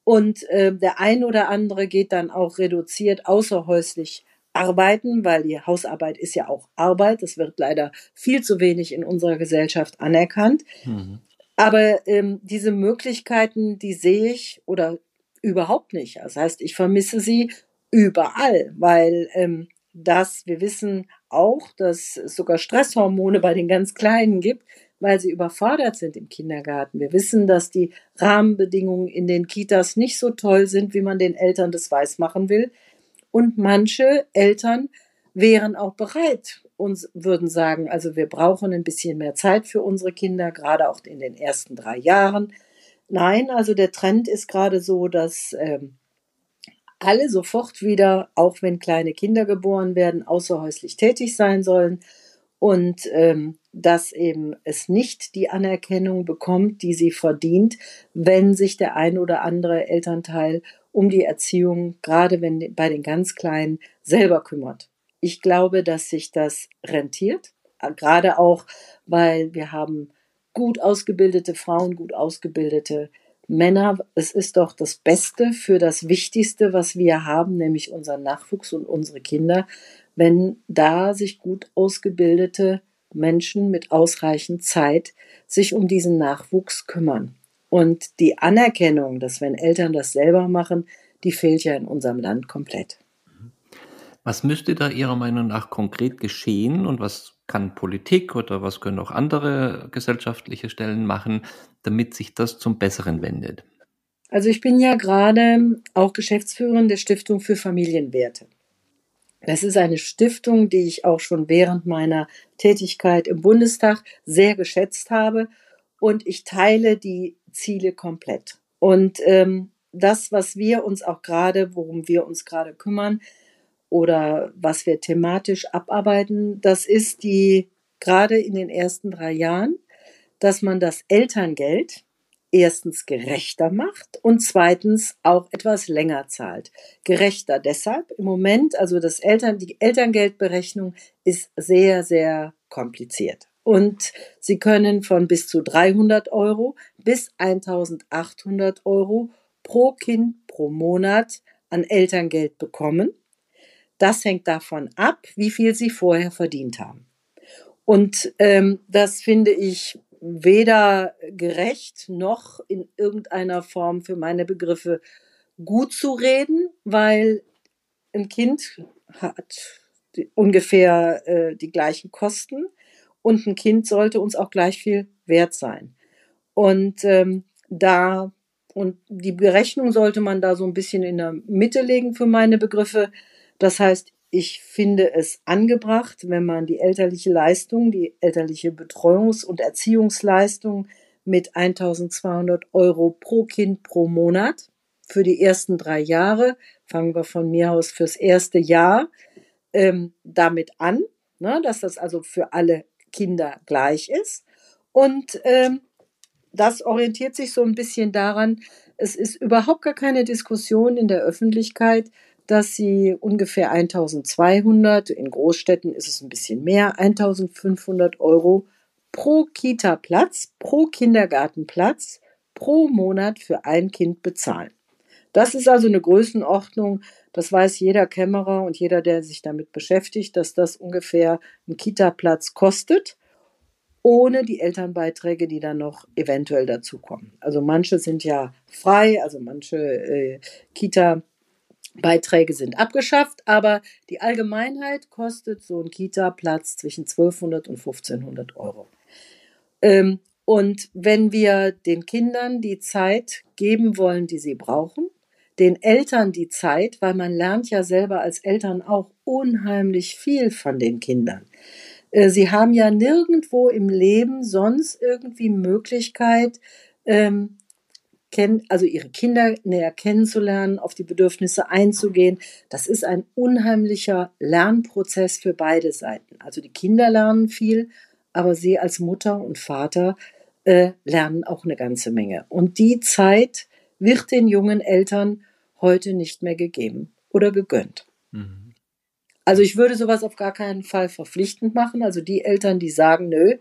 Und äh, der ein oder andere geht dann auch reduziert außerhäuslich arbeiten, weil die Hausarbeit ist ja auch Arbeit. Das wird leider viel zu wenig in unserer Gesellschaft anerkannt. Mhm. Aber ähm, diese Möglichkeiten, die sehe ich oder überhaupt nicht. Das heißt, ich vermisse sie überall, weil ähm, das, wir wissen auch, dass es sogar Stresshormone bei den ganz Kleinen gibt, weil sie überfordert sind im Kindergarten. Wir wissen, dass die Rahmenbedingungen in den Kitas nicht so toll sind, wie man den Eltern das weiß machen will. Und manche Eltern wären auch bereit und würden sagen, also wir brauchen ein bisschen mehr Zeit für unsere Kinder, gerade auch in den ersten drei Jahren. Nein, also der Trend ist gerade so, dass ähm, alle sofort wieder, auch wenn kleine Kinder geboren werden, außerhäuslich tätig sein sollen und ähm, dass eben es nicht die Anerkennung bekommt, die sie verdient, wenn sich der ein oder andere Elternteil um die Erziehung, gerade wenn bei den ganz Kleinen, selber kümmert. Ich glaube, dass sich das rentiert, gerade auch, weil wir haben gut ausgebildete Frauen, gut ausgebildete Männer, es ist doch das Beste für das Wichtigste, was wir haben, nämlich unseren Nachwuchs und unsere Kinder, wenn da sich gut ausgebildete Menschen mit ausreichend Zeit sich um diesen Nachwuchs kümmern. Und die Anerkennung, dass wenn Eltern das selber machen, die fehlt ja in unserem Land komplett. Was müsste da Ihrer Meinung nach konkret geschehen und was kann Politik oder was können auch andere gesellschaftliche Stellen machen, damit sich das zum Besseren wendet? Also ich bin ja gerade auch Geschäftsführerin der Stiftung für Familienwerte. Das ist eine Stiftung, die ich auch schon während meiner Tätigkeit im Bundestag sehr geschätzt habe und ich teile die Ziele komplett. Und ähm, das, was wir uns auch gerade, worum wir uns gerade kümmern, oder was wir thematisch abarbeiten, das ist die gerade in den ersten drei Jahren, dass man das Elterngeld erstens gerechter macht und zweitens auch etwas länger zahlt. Gerechter deshalb im Moment, also das Eltern, die Elterngeldberechnung ist sehr, sehr kompliziert. Und Sie können von bis zu 300 Euro bis 1800 Euro pro Kind pro Monat an Elterngeld bekommen. Das hängt davon ab, wie viel Sie vorher verdient haben. Und ähm, das finde ich weder gerecht noch in irgendeiner Form für meine Begriffe gut zu reden, weil ein Kind hat die, ungefähr äh, die gleichen Kosten und ein Kind sollte uns auch gleich viel wert sein. Und ähm, da und die Berechnung sollte man da so ein bisschen in der Mitte legen für meine Begriffe. Das heißt, ich finde es angebracht, wenn man die elterliche Leistung, die elterliche Betreuungs- und Erziehungsleistung mit 1200 Euro pro Kind pro Monat für die ersten drei Jahre, fangen wir von mir aus fürs erste Jahr, ähm, damit an, ne, dass das also für alle Kinder gleich ist. Und ähm, das orientiert sich so ein bisschen daran, es ist überhaupt gar keine Diskussion in der Öffentlichkeit, dass sie ungefähr 1200, in Großstädten ist es ein bisschen mehr, 1500 Euro pro Kita-Platz, pro Kindergartenplatz pro Monat für ein Kind bezahlen. Das ist also eine Größenordnung, das weiß jeder Kämmerer und jeder, der sich damit beschäftigt, dass das ungefähr ein Kita-Platz kostet, ohne die Elternbeiträge, die dann noch eventuell dazukommen. Also manche sind ja frei, also manche äh, Kita-Beiträge sind abgeschafft, aber die Allgemeinheit kostet so ein Kita-Platz zwischen 1200 und 1500 Euro. Ähm, und wenn wir den Kindern die Zeit geben wollen, die sie brauchen, den Eltern die Zeit, weil man lernt ja selber als Eltern auch unheimlich viel von den Kindern. Äh, sie haben ja nirgendwo im Leben sonst irgendwie Möglichkeit, ähm, also ihre Kinder näher kennenzulernen, auf die Bedürfnisse einzugehen. Das ist ein unheimlicher Lernprozess für beide Seiten. Also die Kinder lernen viel, aber sie als Mutter und Vater äh, lernen auch eine ganze Menge. Und die Zeit wird den jungen Eltern heute nicht mehr gegeben oder gegönnt. Mhm. Also ich würde sowas auf gar keinen Fall verpflichtend machen. Also die Eltern, die sagen, nö,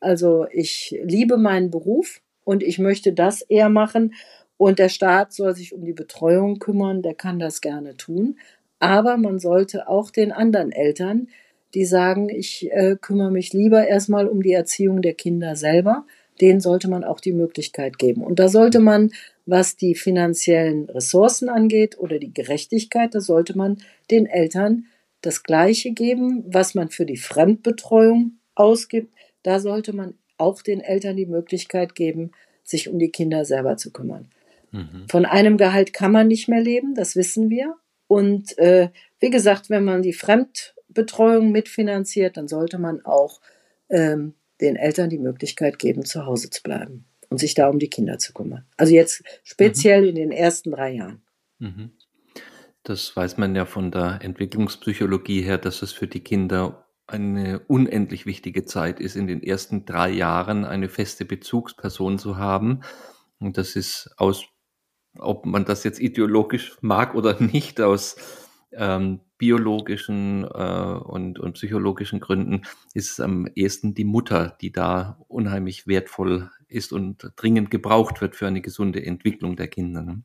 also ich liebe meinen Beruf und ich möchte das eher machen und der Staat soll sich um die Betreuung kümmern, der kann das gerne tun. Aber man sollte auch den anderen Eltern, die sagen, ich äh, kümmere mich lieber erstmal um die Erziehung der Kinder selber, denen sollte man auch die Möglichkeit geben. Und da sollte man was die finanziellen Ressourcen angeht oder die Gerechtigkeit, da sollte man den Eltern das Gleiche geben, was man für die Fremdbetreuung ausgibt. Da sollte man auch den Eltern die Möglichkeit geben, sich um die Kinder selber zu kümmern. Mhm. Von einem Gehalt kann man nicht mehr leben, das wissen wir. Und äh, wie gesagt, wenn man die Fremdbetreuung mitfinanziert, dann sollte man auch ähm, den Eltern die Möglichkeit geben, zu Hause zu bleiben und sich da um die Kinder zu kümmern. Also jetzt speziell mhm. in den ersten drei Jahren. Mhm. Das weiß man ja von der Entwicklungspsychologie her, dass es für die Kinder eine unendlich wichtige Zeit ist, in den ersten drei Jahren eine feste Bezugsperson zu haben. Und das ist aus, ob man das jetzt ideologisch mag oder nicht, aus ähm, biologischen äh, und, und psychologischen Gründen ist es am ehesten die Mutter, die da unheimlich wertvoll ist und dringend gebraucht wird für eine gesunde Entwicklung der Kinder. Ne?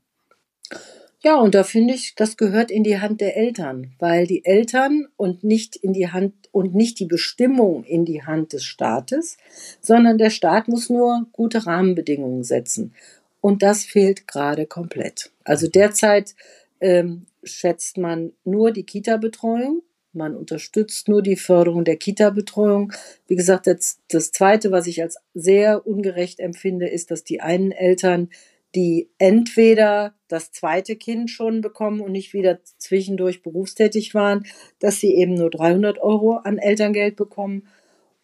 Ja, und da finde ich, das gehört in die Hand der Eltern, weil die Eltern und nicht in die Hand und nicht die Bestimmung in die Hand des Staates, sondern der Staat muss nur gute Rahmenbedingungen setzen. Und das fehlt gerade komplett. Also derzeit ähm, schätzt man nur die Kita-Betreuung. Man unterstützt nur die Förderung der Kita-Betreuung. Wie gesagt, das, das Zweite, was ich als sehr ungerecht empfinde, ist, dass die einen Eltern, die entweder das zweite Kind schon bekommen und nicht wieder zwischendurch berufstätig waren, dass sie eben nur 300 Euro an Elterngeld bekommen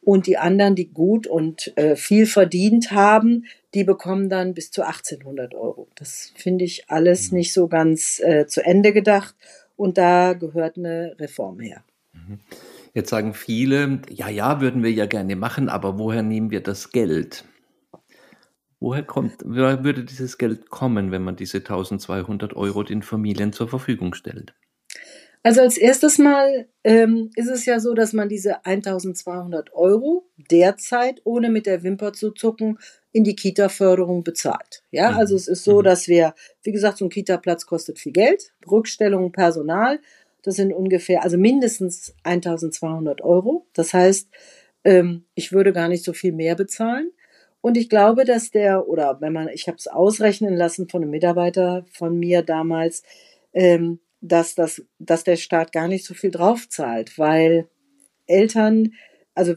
und die anderen, die gut und äh, viel verdient haben, die bekommen dann bis zu 1800 Euro. Das finde ich alles mhm. nicht so ganz äh, zu Ende gedacht und da gehört eine Reform her. Mhm. Jetzt sagen viele, ja, ja, würden wir ja gerne machen, aber woher nehmen wir das Geld? Woher kommt, woher würde dieses Geld kommen, wenn man diese 1200 Euro den Familien zur Verfügung stellt? Also als erstes Mal ähm, ist es ja so, dass man diese 1200 Euro derzeit, ohne mit der Wimper zu zucken, in die Kita-Förderung bezahlt. Ja, mhm. also es ist so, mhm. dass wir, wie gesagt, so ein Kita-Platz kostet viel Geld, Rückstellung, Personal, das sind ungefähr, also mindestens 1200 Euro. Das heißt, ähm, ich würde gar nicht so viel mehr bezahlen. Und ich glaube, dass der, oder wenn man, ich habe es ausrechnen lassen von einem Mitarbeiter von mir damals, ähm, dass, das, dass der Staat gar nicht so viel drauf zahlt, weil Eltern, also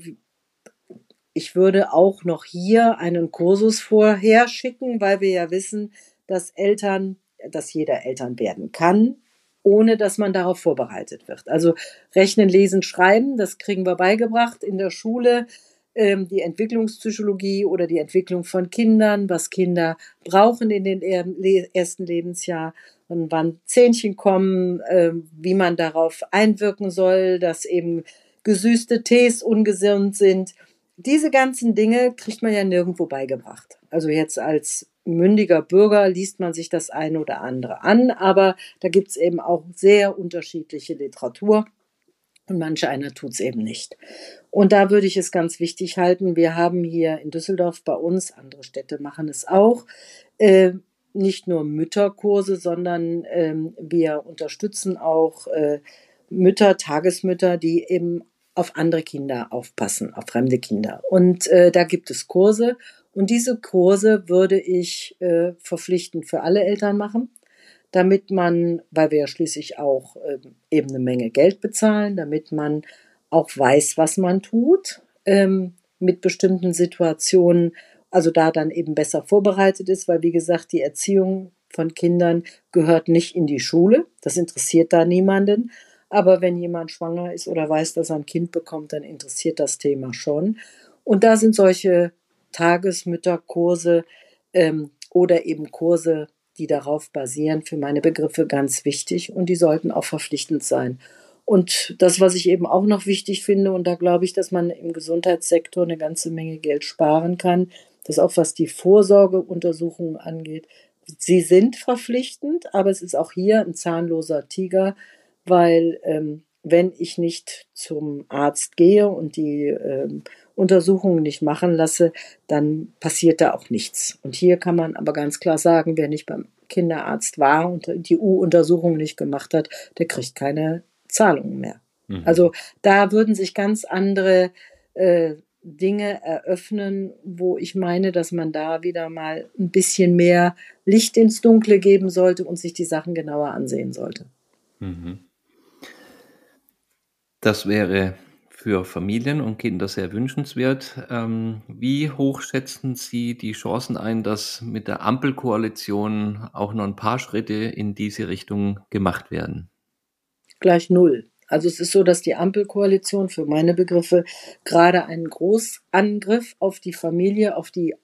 ich würde auch noch hier einen Kursus vorher schicken, weil wir ja wissen, dass Eltern, dass jeder Eltern werden kann, ohne dass man darauf vorbereitet wird. Also Rechnen, Lesen, Schreiben, das kriegen wir beigebracht in der Schule. Ähm, die Entwicklungspsychologie oder die Entwicklung von Kindern, was Kinder brauchen in den ersten Lebensjahr und wann Zähnchen kommen, äh, wie man darauf einwirken soll, dass eben gesüßte Tees ungesund sind. Diese ganzen Dinge kriegt man ja nirgendwo beigebracht. Also jetzt als mündiger Bürger liest man sich das eine oder andere an, aber da gibt es eben auch sehr unterschiedliche Literatur und manche einer tut es eben nicht. Und da würde ich es ganz wichtig halten, wir haben hier in Düsseldorf bei uns, andere Städte machen es auch, äh, nicht nur Mütterkurse, sondern ähm, wir unterstützen auch äh, Mütter, Tagesmütter, die eben auf andere Kinder aufpassen, auf fremde Kinder. Und äh, da gibt es Kurse und diese Kurse würde ich äh, verpflichtend für alle Eltern machen, damit man, weil wir ja schließlich auch äh, eben eine Menge Geld bezahlen, damit man auch weiß, was man tut ähm, mit bestimmten Situationen, also da dann eben besser vorbereitet ist, weil wie gesagt, die Erziehung von Kindern gehört nicht in die Schule, das interessiert da niemanden, aber wenn jemand schwanger ist oder weiß, dass er ein Kind bekommt, dann interessiert das Thema schon. Und da sind solche Tagesmütterkurse ähm, oder eben Kurse, die darauf basieren, für meine Begriffe ganz wichtig und die sollten auch verpflichtend sein. Und das, was ich eben auch noch wichtig finde, und da glaube ich, dass man im Gesundheitssektor eine ganze Menge Geld sparen kann, das auch was die Vorsorgeuntersuchungen angeht. Sie sind verpflichtend, aber es ist auch hier ein zahnloser Tiger, weil ähm, wenn ich nicht zum Arzt gehe und die ähm, Untersuchungen nicht machen lasse, dann passiert da auch nichts. Und hier kann man aber ganz klar sagen, wer nicht beim Kinderarzt war und die U-Untersuchung nicht gemacht hat, der kriegt keine Zahlungen mehr. Mhm. Also da würden sich ganz andere äh, Dinge eröffnen, wo ich meine, dass man da wieder mal ein bisschen mehr Licht ins Dunkle geben sollte und sich die Sachen genauer ansehen sollte. Mhm. Das wäre für Familien und Kinder sehr wünschenswert. Ähm, wie hoch schätzen Sie die Chancen ein, dass mit der Ampelkoalition auch noch ein paar Schritte in diese Richtung gemacht werden? Gleich null. Also es ist so, dass die Ampelkoalition für meine Begriffe gerade einen Großangriff auf die Familie, auf die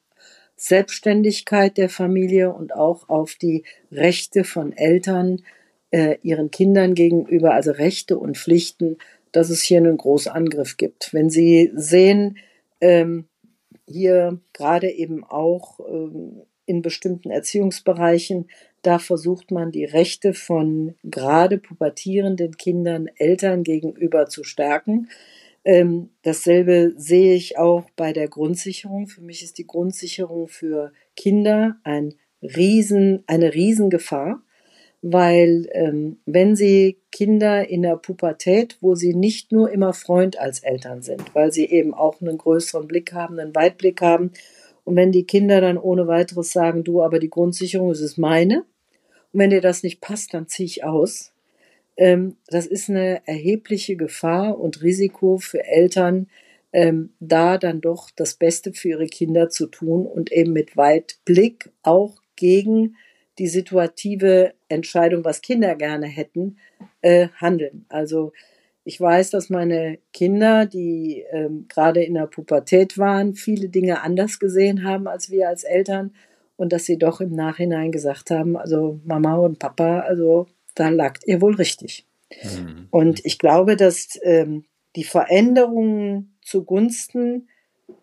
Selbstständigkeit der Familie und auch auf die Rechte von Eltern äh, ihren Kindern gegenüber, also Rechte und Pflichten dass es hier einen Großangriff gibt. Wenn Sie sehen, ähm, hier gerade eben auch ähm, in bestimmten Erziehungsbereichen, da versucht man die Rechte von gerade pubertierenden Kindern Eltern gegenüber zu stärken. Ähm, dasselbe sehe ich auch bei der Grundsicherung. Für mich ist die Grundsicherung für Kinder ein Riesen, eine Riesengefahr weil ähm, wenn sie Kinder in der Pubertät, wo sie nicht nur immer Freund als Eltern sind, weil sie eben auch einen größeren Blick haben, einen Weitblick haben, und wenn die Kinder dann ohne weiteres sagen, du, aber die Grundsicherung ist es meine, und wenn dir das nicht passt, dann ziehe ich aus, ähm, das ist eine erhebliche Gefahr und Risiko für Eltern, ähm, da dann doch das Beste für ihre Kinder zu tun und eben mit Weitblick auch gegen die situative Entscheidung, was Kinder gerne hätten, äh, handeln. Also ich weiß, dass meine Kinder, die ähm, gerade in der Pubertät waren, viele Dinge anders gesehen haben als wir als Eltern und dass sie doch im Nachhinein gesagt haben, also Mama und Papa, also da lagt ihr wohl richtig. Mhm. Und ich glaube, dass ähm, die Veränderungen zugunsten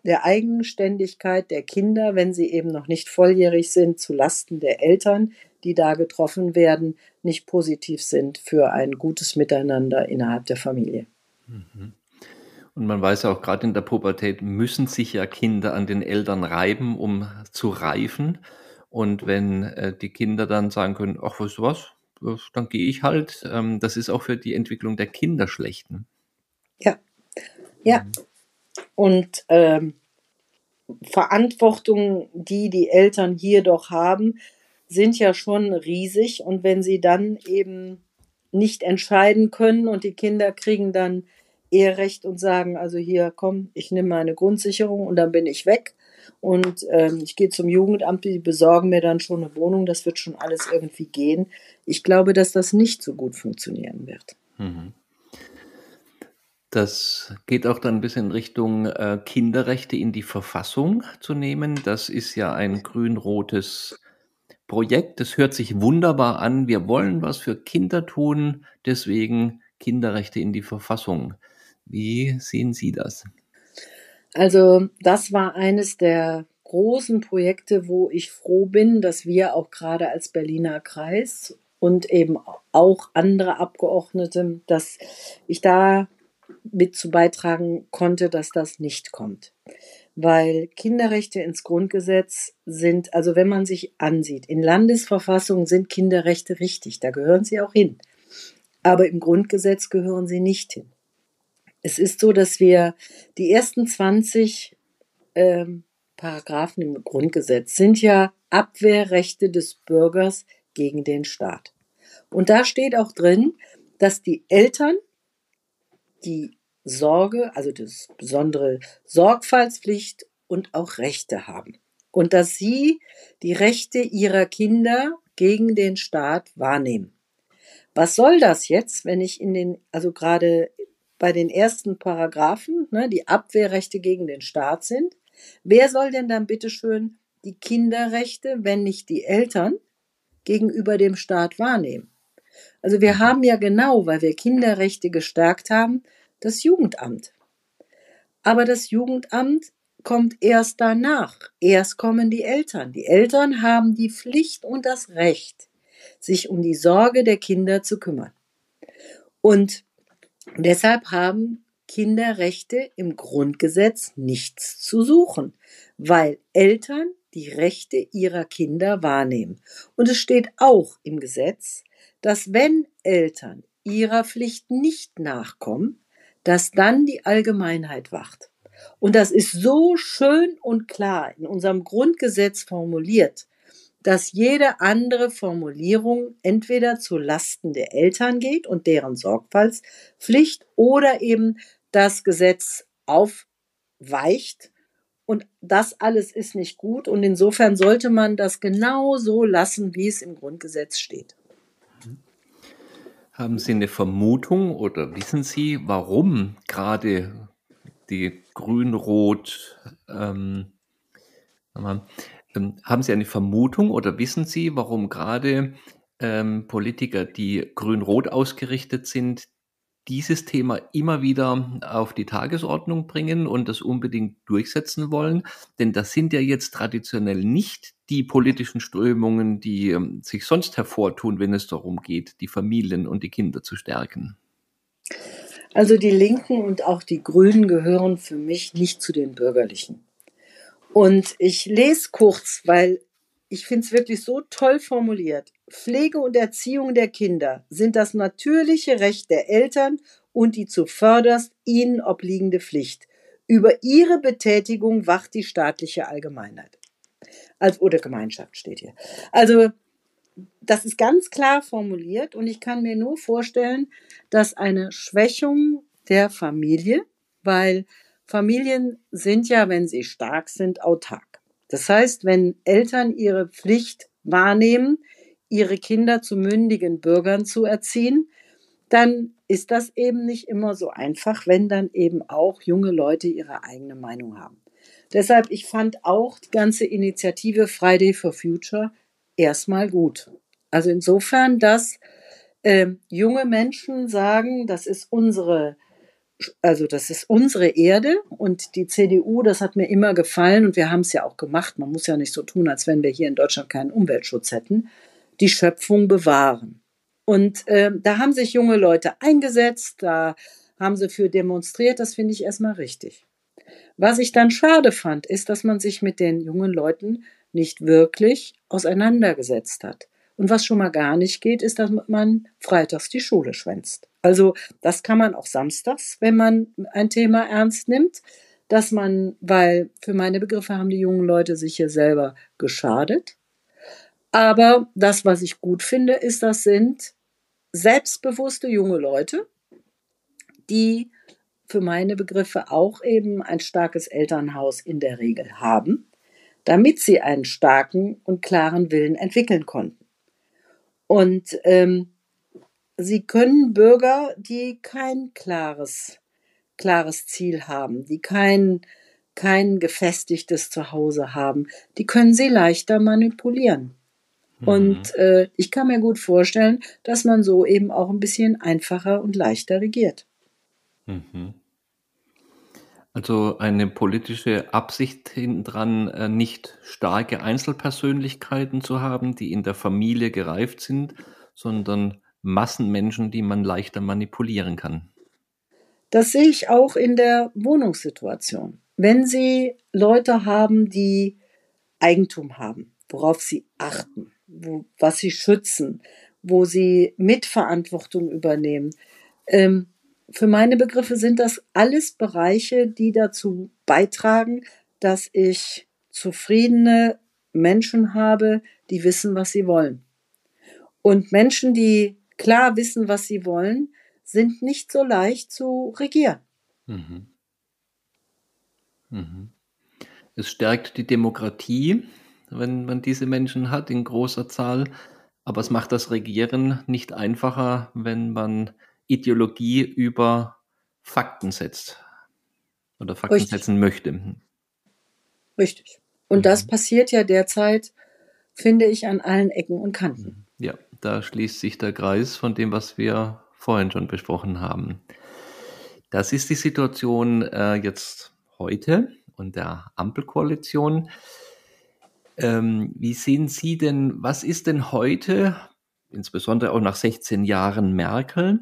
der Eigenständigkeit der Kinder, wenn sie eben noch nicht volljährig sind, zu Lasten der Eltern, die da getroffen werden, nicht positiv sind für ein gutes Miteinander innerhalb der Familie. Mhm. Und man weiß ja auch, gerade in der Pubertät müssen sich ja Kinder an den Eltern reiben, um zu reifen. Und wenn äh, die Kinder dann sagen können, ach, weißt du was, dann gehe ich halt, ähm, das ist auch für die Entwicklung der Kinder schlecht. Ne? Ja, ja. Und ähm, Verantwortung, die die Eltern hier doch haben, sind ja schon riesig. Und wenn sie dann eben nicht entscheiden können und die Kinder kriegen dann Eherecht und sagen, also hier, komm, ich nehme meine Grundsicherung und dann bin ich weg. Und ähm, ich gehe zum Jugendamt, die besorgen mir dann schon eine Wohnung, das wird schon alles irgendwie gehen. Ich glaube, dass das nicht so gut funktionieren wird. Mhm. Das geht auch dann ein bisschen in Richtung äh, Kinderrechte in die Verfassung zu nehmen. Das ist ja ein grün-rotes Projekt. Das hört sich wunderbar an. Wir wollen was für Kinder tun, deswegen Kinderrechte in die Verfassung. Wie sehen Sie das? Also das war eines der großen Projekte, wo ich froh bin, dass wir auch gerade als Berliner Kreis und eben auch andere Abgeordnete, dass ich da mit zu beitragen konnte, dass das nicht kommt. Weil Kinderrechte ins Grundgesetz sind, also wenn man sich ansieht, in Landesverfassungen sind Kinderrechte richtig, da gehören sie auch hin. Aber im Grundgesetz gehören sie nicht hin. Es ist so, dass wir die ersten 20 ähm, Paragraphen im Grundgesetz sind ja Abwehrrechte des Bürgers gegen den Staat. Und da steht auch drin, dass die Eltern die Sorge, also das besondere Sorgfaltspflicht und auch Rechte haben. Und dass sie die Rechte ihrer Kinder gegen den Staat wahrnehmen. Was soll das jetzt, wenn ich in den, also gerade bei den ersten Paragraphen, ne, die Abwehrrechte gegen den Staat sind? Wer soll denn dann bitteschön die Kinderrechte, wenn nicht die Eltern, gegenüber dem Staat wahrnehmen? Also wir haben ja genau, weil wir Kinderrechte gestärkt haben, das Jugendamt. Aber das Jugendamt kommt erst danach. Erst kommen die Eltern. Die Eltern haben die Pflicht und das Recht, sich um die Sorge der Kinder zu kümmern. Und deshalb haben Kinderrechte im Grundgesetz nichts zu suchen, weil Eltern die Rechte ihrer Kinder wahrnehmen. Und es steht auch im Gesetz, dass wenn Eltern ihrer Pflicht nicht nachkommen, dass dann die Allgemeinheit wacht. Und das ist so schön und klar in unserem Grundgesetz formuliert, dass jede andere Formulierung entweder zu Lasten der Eltern geht und deren Sorgfaltspflicht oder eben das Gesetz aufweicht. Und das alles ist nicht gut. Und insofern sollte man das genau so lassen, wie es im Grundgesetz steht. Haben Sie eine Vermutung oder wissen Sie, warum gerade die Grün-Rot, ähm, ähm, haben Sie eine Vermutung oder wissen Sie, warum gerade ähm, Politiker, die grün-rot ausgerichtet sind, dieses Thema immer wieder auf die Tagesordnung bringen und das unbedingt durchsetzen wollen. Denn das sind ja jetzt traditionell nicht die politischen Strömungen, die ähm, sich sonst hervortun, wenn es darum geht, die Familien und die Kinder zu stärken. Also die Linken und auch die Grünen gehören für mich nicht zu den Bürgerlichen. Und ich lese kurz, weil ich finde es wirklich so toll formuliert. Pflege und Erziehung der Kinder sind das natürliche Recht der Eltern und die zuvörderst ihnen obliegende Pflicht. Über ihre Betätigung wacht die staatliche Allgemeinheit. Also, oder Gemeinschaft steht hier. Also, das ist ganz klar formuliert und ich kann mir nur vorstellen, dass eine Schwächung der Familie, weil Familien sind ja, wenn sie stark sind, autark. Das heißt, wenn Eltern ihre Pflicht wahrnehmen, ihre Kinder zu mündigen Bürgern zu erziehen, dann ist das eben nicht immer so einfach, wenn dann eben auch junge Leute ihre eigene Meinung haben. Deshalb, ich fand auch die ganze Initiative Friday for Future erstmal gut. Also insofern, dass äh, junge Menschen sagen, das ist unsere also das ist unsere Erde und die CDU, das hat mir immer gefallen und wir haben es ja auch gemacht. Man muss ja nicht so tun, als wenn wir hier in Deutschland keinen Umweltschutz hätten. Die Schöpfung bewahren. Und äh, da haben sich junge Leute eingesetzt, da haben sie für demonstriert, das finde ich erstmal richtig. Was ich dann schade fand, ist, dass man sich mit den jungen Leuten nicht wirklich auseinandergesetzt hat. Und was schon mal gar nicht geht, ist, dass man freitags die Schule schwänzt. Also das kann man auch samstags, wenn man ein Thema ernst nimmt. dass man, weil für meine Begriffe haben die jungen Leute sich hier selber geschadet. Aber das, was ich gut finde, ist, das sind selbstbewusste junge Leute, die für meine Begriffe auch eben ein starkes Elternhaus in der Regel haben, damit sie einen starken und klaren Willen entwickeln konnten. Und ähm, sie können Bürger, die kein klares, klares Ziel haben, die kein, kein gefestigtes Zuhause haben, die können sie leichter manipulieren. Mhm. Und äh, ich kann mir gut vorstellen, dass man so eben auch ein bisschen einfacher und leichter regiert. Mhm. Also eine politische Absicht hintendran, äh, nicht starke Einzelpersönlichkeiten zu haben, die in der Familie gereift sind, sondern Massenmenschen, die man leichter manipulieren kann. Das sehe ich auch in der Wohnungssituation. Wenn Sie Leute haben, die Eigentum haben, worauf sie achten, wo, was sie schützen, wo sie Mitverantwortung übernehmen, ähm, für meine Begriffe sind das alles Bereiche, die dazu beitragen, dass ich zufriedene Menschen habe, die wissen, was sie wollen. Und Menschen, die klar wissen, was sie wollen, sind nicht so leicht zu regieren. Mhm. Mhm. Es stärkt die Demokratie, wenn man diese Menschen hat in großer Zahl, aber es macht das Regieren nicht einfacher, wenn man Ideologie über Fakten setzt oder Fakten Richtig. setzen möchte. Richtig. Und mhm. das passiert ja derzeit, finde ich, an allen Ecken und Kanten. Ja, da schließt sich der Kreis von dem, was wir vorhin schon besprochen haben. Das ist die Situation äh, jetzt heute und der Ampelkoalition. Ähm, wie sehen Sie denn, was ist denn heute, insbesondere auch nach 16 Jahren Merkel,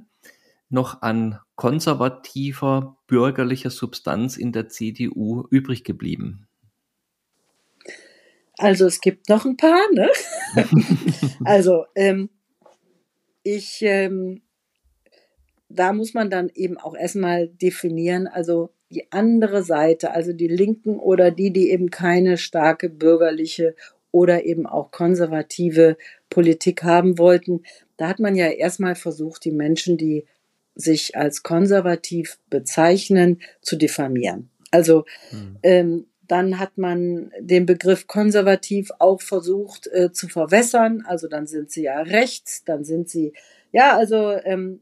noch an konservativer bürgerlicher Substanz in der CDU übrig geblieben? Also es gibt noch ein paar, ne? also ähm, ich, ähm, da muss man dann eben auch erstmal definieren, also die andere Seite, also die Linken oder die, die eben keine starke bürgerliche oder eben auch konservative Politik haben wollten. Da hat man ja erstmal versucht, die Menschen, die sich als konservativ bezeichnen, zu diffamieren. Also hm. ähm, dann hat man den Begriff konservativ auch versucht äh, zu verwässern. Also dann sind sie ja rechts, dann sind sie, ja, also ähm,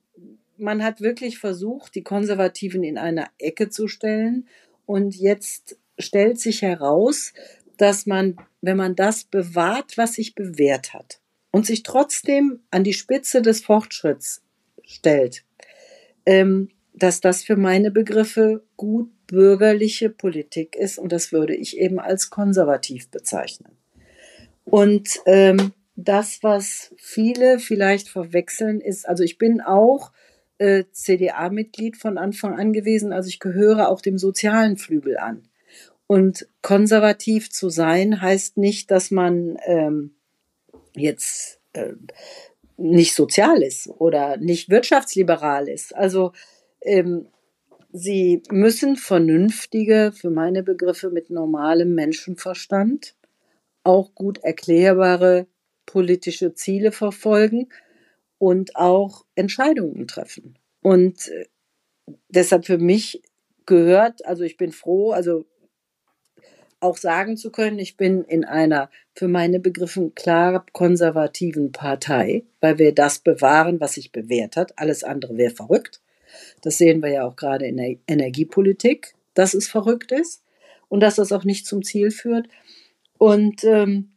man hat wirklich versucht, die Konservativen in eine Ecke zu stellen. Und jetzt stellt sich heraus, dass man, wenn man das bewahrt, was sich bewährt hat, und sich trotzdem an die Spitze des Fortschritts stellt, ähm, dass das für meine Begriffe gut bürgerliche Politik ist und das würde ich eben als konservativ bezeichnen. Und ähm, das, was viele vielleicht verwechseln, ist, also ich bin auch äh, CDA-Mitglied von Anfang an gewesen, also ich gehöre auch dem sozialen Flügel an. Und konservativ zu sein heißt nicht, dass man ähm, jetzt äh, nicht sozial ist oder nicht wirtschaftsliberal ist. Also ähm, sie müssen vernünftige, für meine Begriffe mit normalem Menschenverstand, auch gut erklärbare politische Ziele verfolgen und auch Entscheidungen treffen. Und äh, deshalb für mich gehört, also ich bin froh, also auch sagen zu können, ich bin in einer für meine Begriffe klar konservativen Partei, weil wir das bewahren, was sich bewährt hat. Alles andere wäre verrückt. Das sehen wir ja auch gerade in der Energiepolitik, dass es verrückt ist und dass das auch nicht zum Ziel führt. Und ähm,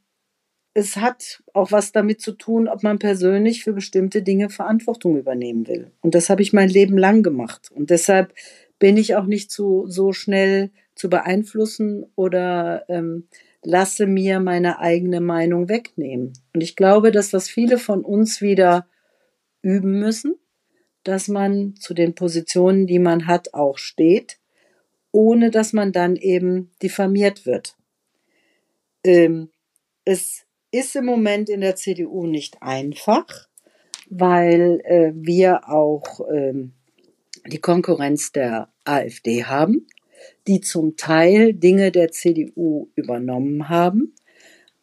es hat auch was damit zu tun, ob man persönlich für bestimmte Dinge Verantwortung übernehmen will. Und das habe ich mein Leben lang gemacht. Und deshalb bin ich auch nicht so, so schnell zu beeinflussen oder ähm, lasse mir meine eigene Meinung wegnehmen. Und ich glaube, dass das viele von uns wieder üben müssen, dass man zu den Positionen, die man hat, auch steht, ohne dass man dann eben diffamiert wird. Ähm, es ist im Moment in der CDU nicht einfach, weil äh, wir auch ähm, die Konkurrenz der AfD haben die zum Teil Dinge der CDU übernommen haben.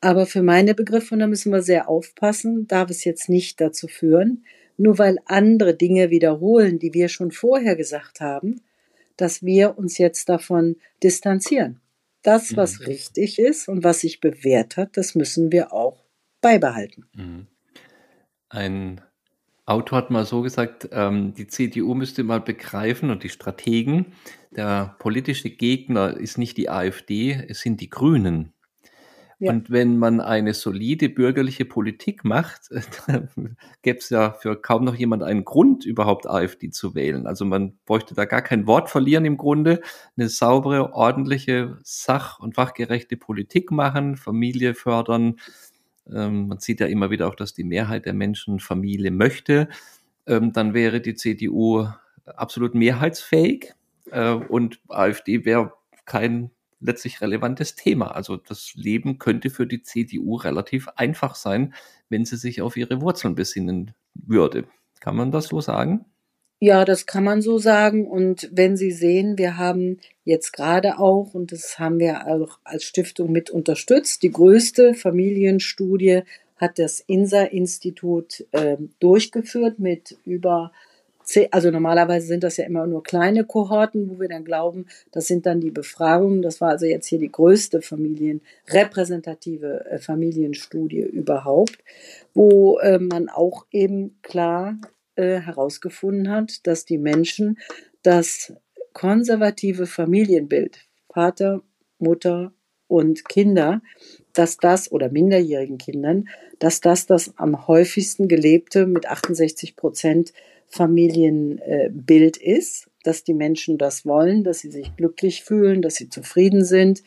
Aber für meine Begriffe, und da müssen wir sehr aufpassen, darf es jetzt nicht dazu führen, nur weil andere Dinge wiederholen, die wir schon vorher gesagt haben, dass wir uns jetzt davon distanzieren. Das, was mhm. richtig ist und was sich bewährt hat, das müssen wir auch beibehalten. Mhm. Ein Autor hat mal so gesagt, ähm, die CDU müsste mal begreifen und die Strategen, der politische Gegner ist nicht die AfD, es sind die Grünen. Und wenn man eine solide bürgerliche Politik macht, gäbe es ja für kaum noch jemand einen Grund, überhaupt AfD zu wählen. Also man bräuchte da gar kein Wort verlieren im Grunde. Eine saubere, ordentliche, sach- und fachgerechte Politik machen, Familie fördern. Ähm, man sieht ja immer wieder auch, dass die Mehrheit der Menschen Familie möchte. Ähm, dann wäre die CDU absolut mehrheitsfähig äh, und AfD wäre kein letztlich relevantes Thema. Also das Leben könnte für die CDU relativ einfach sein, wenn sie sich auf ihre Wurzeln besinnen würde. Kann man das so sagen? Ja, das kann man so sagen. Und wenn Sie sehen, wir haben jetzt gerade auch, und das haben wir auch als Stiftung mit unterstützt, die größte Familienstudie hat das INSA-Institut äh, durchgeführt mit über also normalerweise sind das ja immer nur kleine Kohorten, wo wir dann glauben, das sind dann die Befragungen. Das war also jetzt hier die größte Familien, repräsentative äh, Familienstudie überhaupt, wo äh, man auch eben klar äh, herausgefunden hat, dass die Menschen das konservative Familienbild, Vater, Mutter und Kinder, dass das oder minderjährigen Kindern, dass das das am häufigsten gelebte mit 68 Prozent Familienbild ist, dass die Menschen das wollen, dass sie sich glücklich fühlen, dass sie zufrieden sind.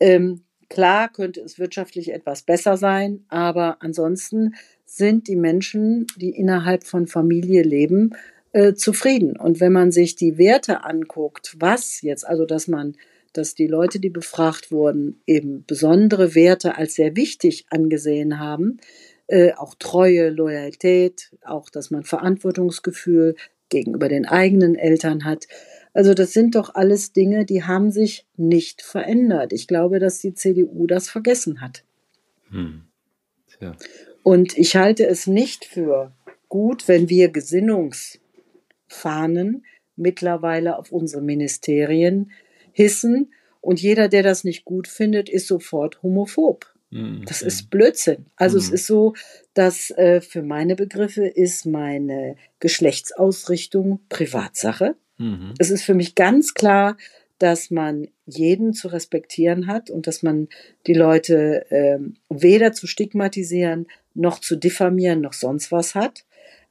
Ähm, klar könnte es wirtschaftlich etwas besser sein, aber ansonsten sind die Menschen, die innerhalb von Familie leben, äh, zufrieden. Und wenn man sich die Werte anguckt, was jetzt, also dass man, dass die Leute, die befragt wurden, eben besondere Werte als sehr wichtig angesehen haben, äh, auch Treue, Loyalität, auch dass man Verantwortungsgefühl gegenüber den eigenen Eltern hat. Also das sind doch alles Dinge, die haben sich nicht verändert. Ich glaube, dass die CDU das vergessen hat. Hm. Und ich halte es nicht für gut, wenn wir Gesinnungsfahnen mittlerweile auf unsere Ministerien hissen und jeder, der das nicht gut findet, ist sofort homophob. Mhm. Das ist Blödsinn. Also mhm. es ist so, dass äh, für meine Begriffe ist meine Geschlechtsausrichtung Privatsache. Mhm. Es ist für mich ganz klar, dass man jeden zu respektieren hat und dass man die Leute äh, weder zu stigmatisieren noch zu diffamieren noch sonst was hat.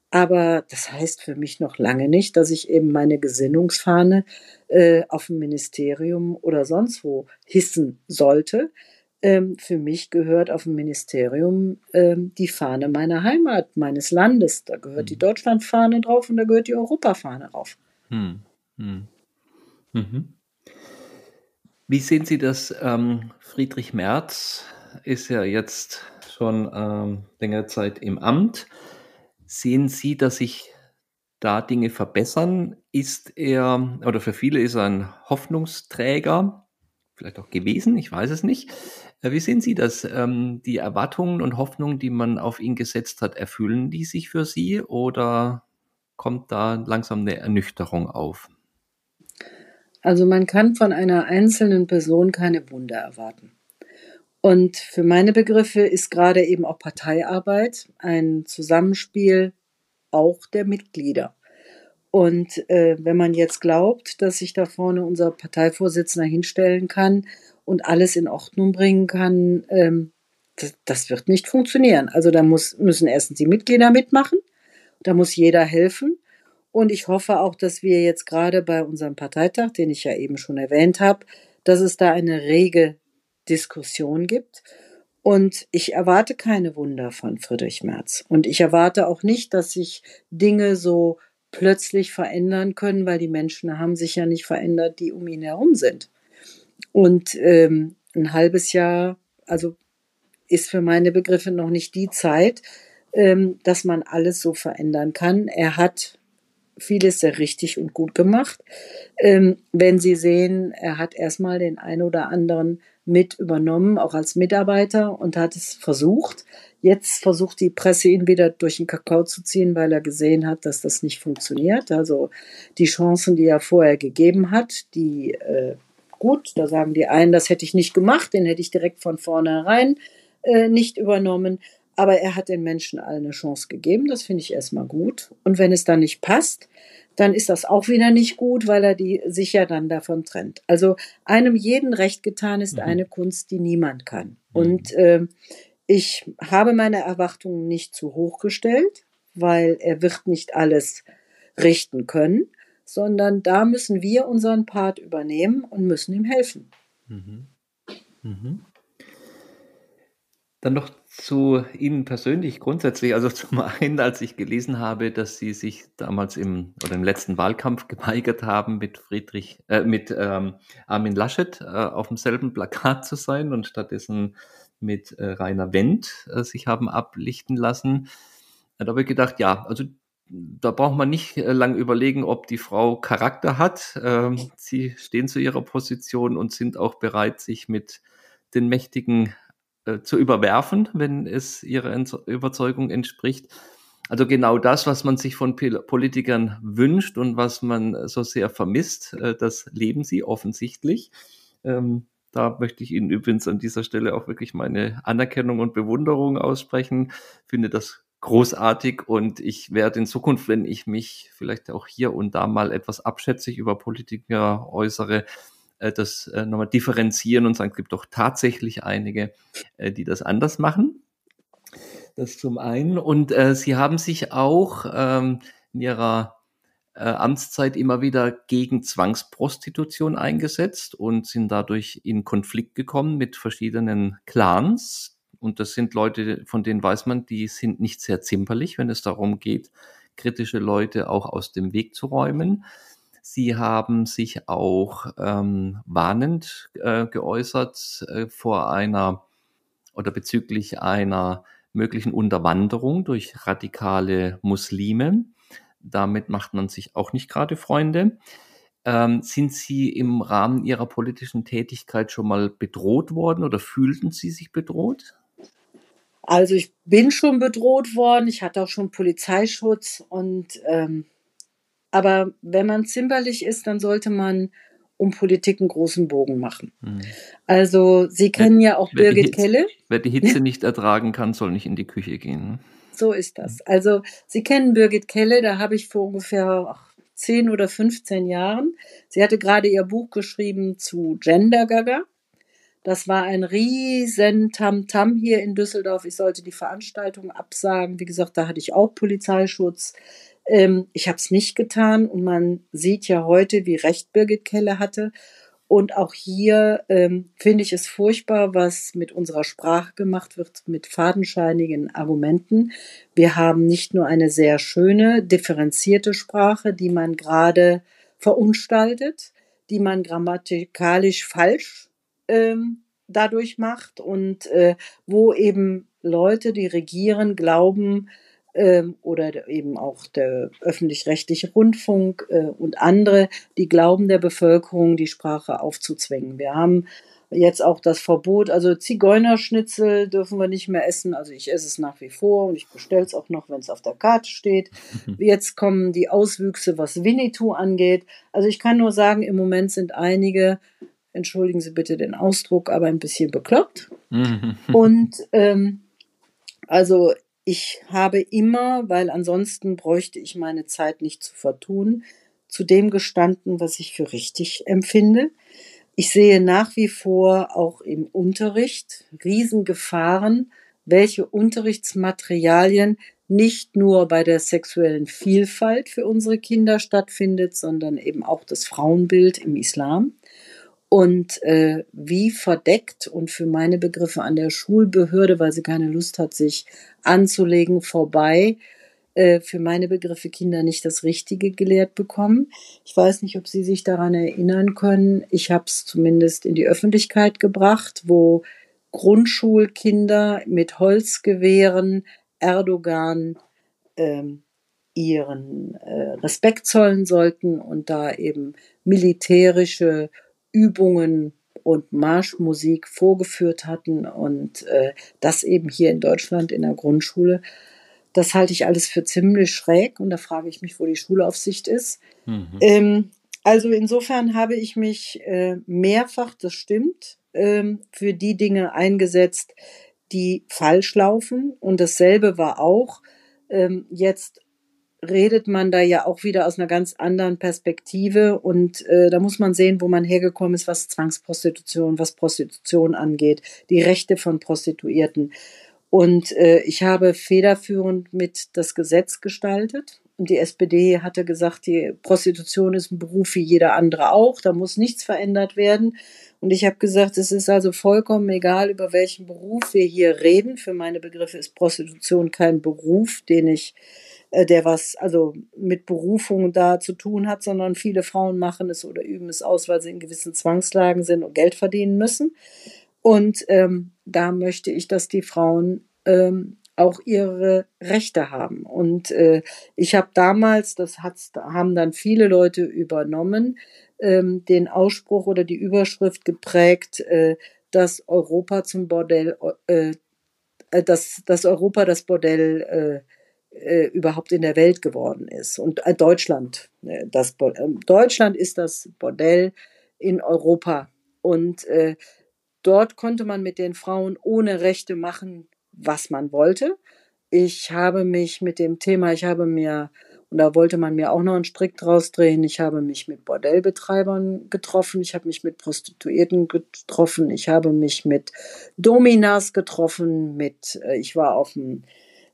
Aber das heißt für mich noch lange nicht, dass ich eben meine Gesinnungsfahne äh, auf dem Ministerium oder sonst wo hissen sollte. Ähm, für mich gehört auf dem Ministerium ähm, die Fahne meiner Heimat, meines Landes. Da gehört die mhm. Deutschlandfahne drauf und da gehört die Europafahne drauf. Hm. Hm. Mhm. Wie sehen Sie das? Ähm, Friedrich Merz ist ja jetzt schon ähm, längere Zeit im Amt. Sehen Sie, dass sich da Dinge verbessern? Ist er, oder für viele ist er ein Hoffnungsträger, vielleicht auch gewesen, ich weiß es nicht. Äh, wie sehen Sie das? Ähm, die Erwartungen und Hoffnungen, die man auf ihn gesetzt hat, erfüllen die sich für Sie oder kommt da langsam eine Ernüchterung auf? Also man kann von einer einzelnen Person keine Wunder erwarten. Und für meine Begriffe ist gerade eben auch Parteiarbeit ein Zusammenspiel auch der Mitglieder. Und äh, wenn man jetzt glaubt, dass sich da vorne unser Parteivorsitzender hinstellen kann und alles in Ordnung bringen kann, ähm, das, das, wird nicht funktionieren. Also da muss, müssen erstens die Mitglieder mitmachen, da muss jeder helfen. Und ich hoffe auch, dass wir jetzt gerade bei unserem Parteitag, den ich ja eben schon erwähnt habe, dass es da eine rege Diskussion gibt. Und ich erwarte keine Wunder von Friedrich Merz. Und ich erwarte auch nicht, dass sich Dinge so plötzlich verändern können, weil die Menschen haben sich ja nicht verändert, die um ihn herum sind. Und ähm, ein halbes Jahr, also ist für meine Begriffe noch nicht die Zeit, ähm, dass man alles so verändern kann. Er hat vieles sehr richtig und gut gemacht. Ähm, wenn Sie sehen, er hat erstmal den einen oder anderen mit übernommen, auch als Mitarbeiter und hat es versucht. Jetzt versucht die Presse ihn wieder durch den Kakao zu ziehen, weil er gesehen hat, dass das nicht funktioniert. Also die Chancen, die er vorher gegeben hat, die äh, gut, da sagen die einen, das hätte ich nicht gemacht, den hätte ich direkt von vornherein äh, nicht übernommen. Aber er hat den Menschen allen eine Chance gegeben. Das finde ich erstmal gut. Und wenn es dann nicht passt, dann ist das auch wieder nicht gut, weil er die sich ja dann davon trennt. Also einem jeden Recht getan ist mhm. eine Kunst, die niemand kann. Mhm. Und äh, ich habe meine Erwartungen nicht zu hoch gestellt, weil er wird nicht alles richten können, sondern da müssen wir unseren Part übernehmen und müssen ihm helfen. Mhm. Mhm. Dann noch zu Ihnen persönlich grundsätzlich. Also zum einen, als ich gelesen habe, dass Sie sich damals im oder im letzten Wahlkampf geweigert haben, mit Friedrich, äh, mit ähm, Armin Laschet äh, auf demselben Plakat zu sein und stattdessen mit äh, Rainer Wendt äh, sich haben ablichten lassen. Da habe ich gedacht, ja, also da braucht man nicht äh, lang überlegen, ob die Frau Charakter hat. Ähm, sie stehen zu ihrer Position und sind auch bereit, sich mit den mächtigen äh, zu überwerfen, wenn es ihrer Überzeugung entspricht. Also genau das, was man sich von Politikern wünscht und was man so sehr vermisst, äh, das leben sie offensichtlich. Ähm, da möchte ich Ihnen übrigens an dieser Stelle auch wirklich meine Anerkennung und Bewunderung aussprechen. Finde das großartig und ich werde in Zukunft, wenn ich mich vielleicht auch hier und da mal etwas abschätzig über Politiker äußere, das äh, nochmal differenzieren und sagen, es gibt doch tatsächlich einige, äh, die das anders machen. Das zum einen. Und äh, sie haben sich auch ähm, in ihrer äh, Amtszeit immer wieder gegen Zwangsprostitution eingesetzt und sind dadurch in Konflikt gekommen mit verschiedenen Clans. Und das sind Leute, von denen weiß man, die sind nicht sehr zimperlich, wenn es darum geht, kritische Leute auch aus dem Weg zu räumen. Sie haben sich auch ähm, warnend äh, geäußert äh, vor einer oder bezüglich einer möglichen Unterwanderung durch radikale Muslime. Damit macht man sich auch nicht gerade Freunde. Ähm, sind Sie im Rahmen Ihrer politischen Tätigkeit schon mal bedroht worden oder fühlten Sie sich bedroht? Also ich bin schon bedroht worden. Ich hatte auch schon Polizeischutz und ähm, aber wenn man zimperlich ist, dann sollte man um Politik einen großen Bogen machen. Hm. Also Sie kennen wer, ja auch Birgit Hitze, Kelle. Wer die Hitze nicht ertragen kann, soll nicht in die Küche gehen. Ne? So ist das. Also Sie kennen Birgit Kelle, da habe ich vor ungefähr zehn oder 15 Jahren. Sie hatte gerade ihr Buch geschrieben zu Gender Gaga. Das war ein riesen Tamtam -Tam hier in Düsseldorf. Ich sollte die Veranstaltung absagen. Wie gesagt, da hatte ich auch Polizeischutz. Ähm, ich habe es nicht getan und man sieht ja heute, wie recht Birgit Kelle hatte. Und auch hier ähm, finde ich es furchtbar, was mit unserer Sprache gemacht wird, mit fadenscheinigen Argumenten. Wir haben nicht nur eine sehr schöne, differenzierte Sprache, die man gerade verunstaltet, die man grammatikalisch falsch ähm, dadurch macht und äh, wo eben Leute, die regieren, glauben, ähm, oder eben auch der öffentlich-rechtliche Rundfunk äh, und andere, die glauben der Bevölkerung, die Sprache aufzuzwängen. Wir haben jetzt auch das Verbot, also Zigeunerschnitzel dürfen wir nicht mehr essen. Also ich esse es nach wie vor und ich bestelle es auch noch, wenn es auf der Karte steht. Jetzt kommen die Auswüchse, was Winnetou angeht. Also ich kann nur sagen, im Moment sind einige, entschuldigen Sie bitte den Ausdruck, aber ein bisschen bekloppt. und ähm, also ich habe immer, weil ansonsten bräuchte ich meine Zeit nicht zu vertun, zu dem gestanden, was ich für richtig empfinde. Ich sehe nach wie vor auch im Unterricht Riesengefahren, welche Unterrichtsmaterialien nicht nur bei der sexuellen Vielfalt für unsere Kinder stattfindet, sondern eben auch das Frauenbild im Islam und äh, wie verdeckt und für meine Begriffe an der Schulbehörde, weil sie keine Lust hat, sich anzulegen, vorbei, äh, für meine Begriffe Kinder nicht das Richtige gelehrt bekommen. Ich weiß nicht, ob Sie sich daran erinnern können. Ich habe es zumindest in die Öffentlichkeit gebracht, wo Grundschulkinder mit Holzgewehren Erdogan ähm, ihren äh, Respekt zollen sollten und da eben militärische Übungen und Marschmusik vorgeführt hatten und äh, das eben hier in Deutschland in der Grundschule. Das halte ich alles für ziemlich schräg und da frage ich mich, wo die Schulaufsicht ist. Mhm. Ähm, also insofern habe ich mich äh, mehrfach, das stimmt, ähm, für die Dinge eingesetzt, die falsch laufen. Und dasselbe war auch ähm, jetzt redet man da ja auch wieder aus einer ganz anderen Perspektive und äh, da muss man sehen, wo man hergekommen ist, was Zwangsprostitution, was Prostitution angeht, die Rechte von Prostituierten. Und äh, ich habe federführend mit das Gesetz gestaltet. Und die SPD hatte gesagt, die Prostitution ist ein Beruf wie jeder andere auch, da muss nichts verändert werden. Und ich habe gesagt, es ist also vollkommen egal, über welchen Beruf wir hier reden. Für meine Begriffe ist Prostitution kein Beruf, den ich der was also mit Berufung da zu tun hat, sondern viele Frauen machen es oder üben es aus, weil sie in gewissen Zwangslagen sind und Geld verdienen müssen. Und ähm, da möchte ich, dass die Frauen ähm, auch ihre Rechte haben. Und äh, ich habe damals, das hat's, haben dann viele Leute übernommen, ähm, den Ausspruch oder die Überschrift geprägt, äh, dass Europa zum Bordell, äh, äh dass, dass Europa das Bordell äh, äh, überhaupt in der Welt geworden ist. Und äh, Deutschland, äh, das, äh, Deutschland ist das Bordell in Europa. Und äh, dort konnte man mit den Frauen ohne Rechte machen, was man wollte. Ich habe mich mit dem Thema, ich habe mir, und da wollte man mir auch noch einen Strick draus drehen, ich habe mich mit Bordellbetreibern getroffen, ich habe mich mit Prostituierten getroffen, ich habe mich mit Dominas getroffen, mit, äh, ich war auf dem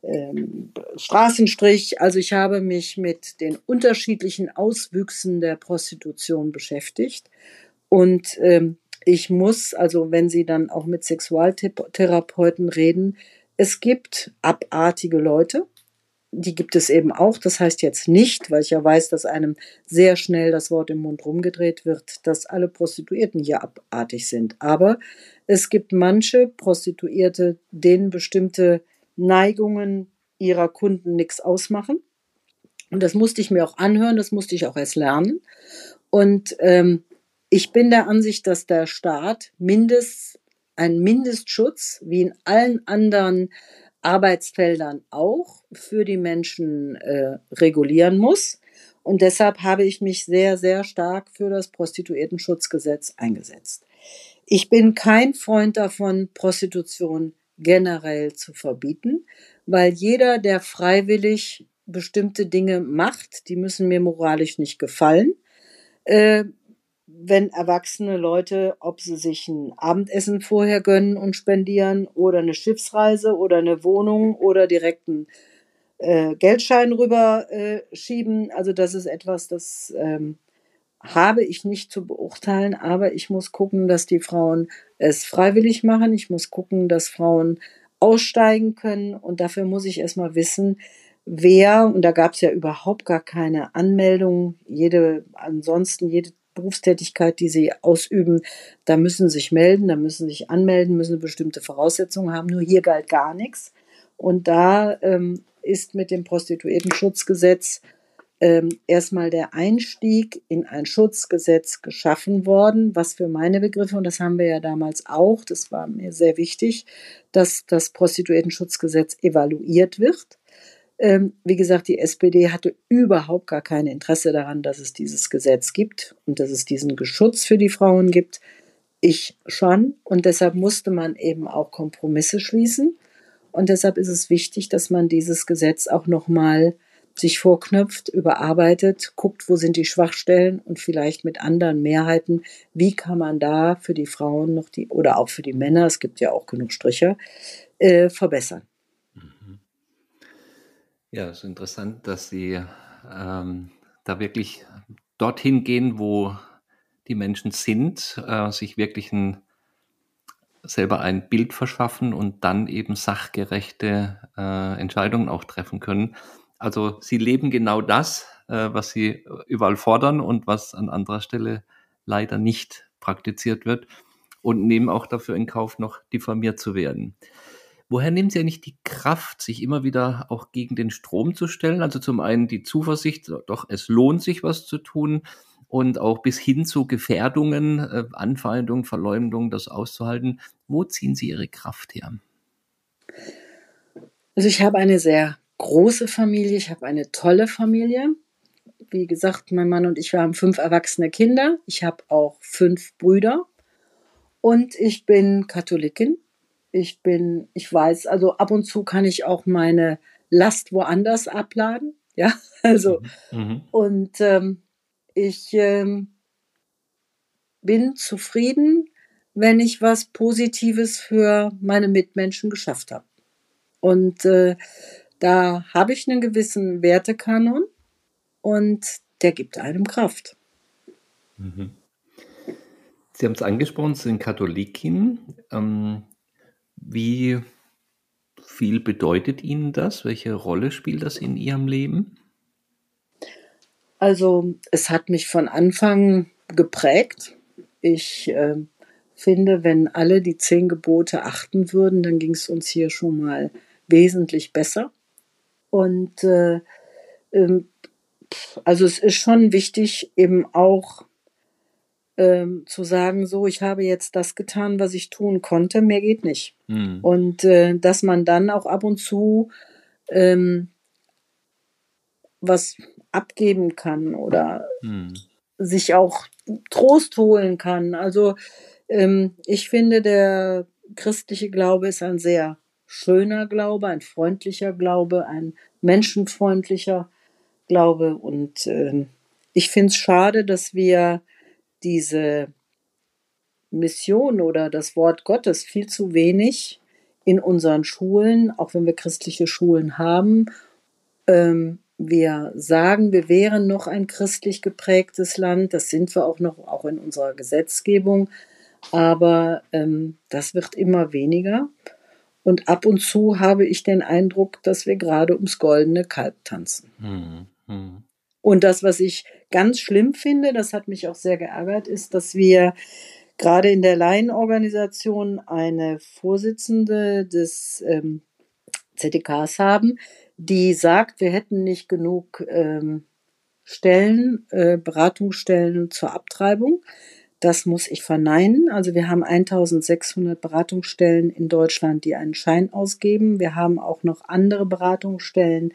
ähm, Straßenstrich. Also ich habe mich mit den unterschiedlichen Auswüchsen der Prostitution beschäftigt. Und ähm, ich muss, also wenn Sie dann auch mit Sexualtherapeuten reden, es gibt abartige Leute, die gibt es eben auch. Das heißt jetzt nicht, weil ich ja weiß, dass einem sehr schnell das Wort im Mund rumgedreht wird, dass alle Prostituierten hier abartig sind. Aber es gibt manche Prostituierte, denen bestimmte Neigungen ihrer Kunden nichts ausmachen. Und das musste ich mir auch anhören, das musste ich auch erst lernen. Und ähm, ich bin der Ansicht, dass der Staat Mindest, einen Mindestschutz, wie in allen anderen Arbeitsfeldern auch, für die Menschen äh, regulieren muss. Und deshalb habe ich mich sehr, sehr stark für das Prostituiertenschutzgesetz eingesetzt. Ich bin kein Freund davon, Prostitution generell zu verbieten, weil jeder, der freiwillig bestimmte Dinge macht, die müssen mir moralisch nicht gefallen. Äh, wenn erwachsene Leute, ob sie sich ein Abendessen vorher gönnen und spendieren oder eine Schiffsreise oder eine Wohnung oder direkt einen äh, Geldschein rüber äh, schieben, also das ist etwas, das ähm, habe ich nicht zu beurteilen, aber ich muss gucken, dass die Frauen es freiwillig machen. Ich muss gucken, dass Frauen aussteigen können und dafür muss ich erstmal wissen, wer, und da gab es ja überhaupt gar keine Anmeldung, jede, ansonsten jede Berufstätigkeit, die sie ausüben, da müssen sie sich melden, da müssen sie sich anmelden, müssen bestimmte Voraussetzungen haben. Nur hier galt gar nichts. Und da ähm, ist mit dem Prostituiertenschutzgesetz ähm, erstmal der Einstieg in ein Schutzgesetz geschaffen worden, was für meine Begriffe, und das haben wir ja damals auch, das war mir sehr wichtig, dass das Prostituiertenschutzgesetz evaluiert wird. Ähm, wie gesagt, die SPD hatte überhaupt gar kein Interesse daran, dass es dieses Gesetz gibt und dass es diesen Geschutz für die Frauen gibt. Ich schon. Und deshalb musste man eben auch Kompromisse schließen. Und deshalb ist es wichtig, dass man dieses Gesetz auch nochmal sich vorknöpft, überarbeitet, guckt, wo sind die Schwachstellen und vielleicht mit anderen Mehrheiten, wie kann man da für die Frauen noch die oder auch für die Männer, es gibt ja auch genug Striche, äh, verbessern. Mhm. Ja, es ist interessant, dass Sie ähm, da wirklich dorthin gehen, wo die Menschen sind, äh, sich wirklich ein, selber ein Bild verschaffen und dann eben sachgerechte äh, Entscheidungen auch treffen können. Also sie leben genau das, äh, was sie überall fordern und was an anderer Stelle leider nicht praktiziert wird und nehmen auch dafür in Kauf, noch diffamiert zu werden. woher nehmen Sie eigentlich die Kraft, sich immer wieder auch gegen den Strom zu stellen? Also zum einen die Zuversicht, doch es lohnt sich was zu tun und auch bis hin zu Gefährdungen, äh, Anfeindung, Verleumdung, das auszuhalten. Wo ziehen Sie Ihre Kraft her? Also ich habe eine sehr große Familie, ich habe eine tolle Familie. Wie gesagt, mein Mann und ich, wir haben fünf erwachsene Kinder. Ich habe auch fünf Brüder und ich bin Katholikin. Ich bin, ich weiß, also ab und zu kann ich auch meine Last woanders abladen. Ja, also mhm. mhm. und ähm, ich ähm, bin zufrieden, wenn ich was Positives für meine Mitmenschen geschafft habe. Und äh, da habe ich einen gewissen Wertekanon und der gibt einem Kraft. Mhm. Sie haben es angesprochen, Sie sind Katholikin. Ähm, wie viel bedeutet Ihnen das? Welche Rolle spielt das in Ihrem Leben? Also es hat mich von Anfang geprägt. Ich äh, finde, wenn alle die zehn Gebote achten würden, dann ging es uns hier schon mal wesentlich besser. Und äh, äh, also es ist schon wichtig, eben auch ähm, zu sagen, so, ich habe jetzt das getan, was ich tun konnte, mehr geht nicht. Mhm. Und äh, dass man dann auch ab und zu ähm, was abgeben kann oder hm. sich auch Trost holen kann. Also ähm, ich finde, der christliche Glaube ist ein sehr schöner Glaube, ein freundlicher Glaube, ein menschenfreundlicher Glaube. Und äh, ich finde es schade, dass wir diese Mission oder das Wort Gottes viel zu wenig in unseren Schulen, auch wenn wir christliche Schulen haben, ähm, wir sagen, wir wären noch ein christlich geprägtes Land. Das sind wir auch noch, auch in unserer Gesetzgebung. Aber ähm, das wird immer weniger. Und ab und zu habe ich den Eindruck, dass wir gerade ums goldene Kalb tanzen. Hm, hm. Und das, was ich ganz schlimm finde, das hat mich auch sehr geärgert, ist, dass wir gerade in der Laienorganisation eine Vorsitzende des ähm, ZDKs haben, die sagt, wir hätten nicht genug ähm, Stellen, äh, Beratungsstellen zur Abtreibung. Das muss ich verneinen. Also wir haben 1600 Beratungsstellen in Deutschland, die einen Schein ausgeben. Wir haben auch noch andere Beratungsstellen,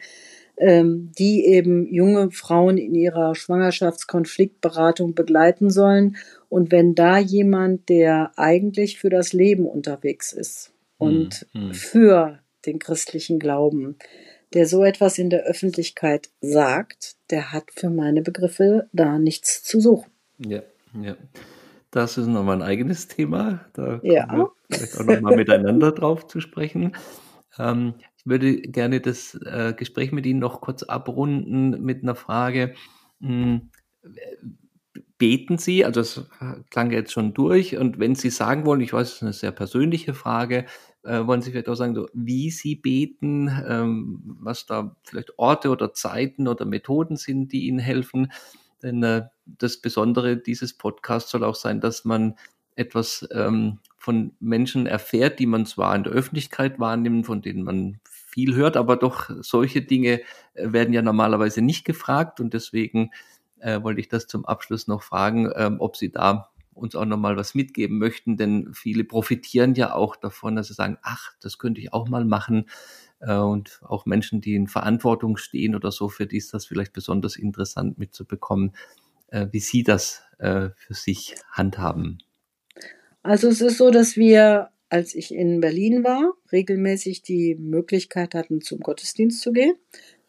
ähm, die eben junge Frauen in ihrer Schwangerschaftskonfliktberatung begleiten sollen. Und wenn da jemand, der eigentlich für das Leben unterwegs ist und hm, hm. für den christlichen Glauben, der so etwas in der Öffentlichkeit sagt, der hat für meine Begriffe da nichts zu suchen. Ja, ja. Das ist nochmal ein eigenes Thema. Da ja. kommen wir vielleicht auch nochmal miteinander drauf zu sprechen. Ähm, ich würde gerne das äh, Gespräch mit Ihnen noch kurz abrunden mit einer Frage. Hm, beten Sie, also es klang jetzt schon durch, und wenn Sie sagen wollen, ich weiß, es ist eine sehr persönliche Frage, äh, wollen Sie vielleicht auch sagen, so, wie Sie beten, ähm, was da vielleicht Orte oder Zeiten oder Methoden sind, die Ihnen helfen. Denn äh, das Besondere dieses Podcasts soll auch sein, dass man etwas ähm, von Menschen erfährt, die man zwar in der Öffentlichkeit wahrnimmt, von denen man viel hört, aber doch solche Dinge äh, werden ja normalerweise nicht gefragt und deswegen äh, wollte ich das zum Abschluss noch fragen, ähm, ob Sie da uns auch nochmal was mitgeben möchten, denn viele profitieren ja auch davon, dass sie sagen, ach, das könnte ich auch mal machen. Äh, und auch Menschen, die in Verantwortung stehen oder so, für die ist das vielleicht besonders interessant mitzubekommen, äh, wie sie das äh, für sich handhaben. Also es ist so, dass wir, als ich in Berlin war, regelmäßig die Möglichkeit hatten, zum Gottesdienst zu gehen.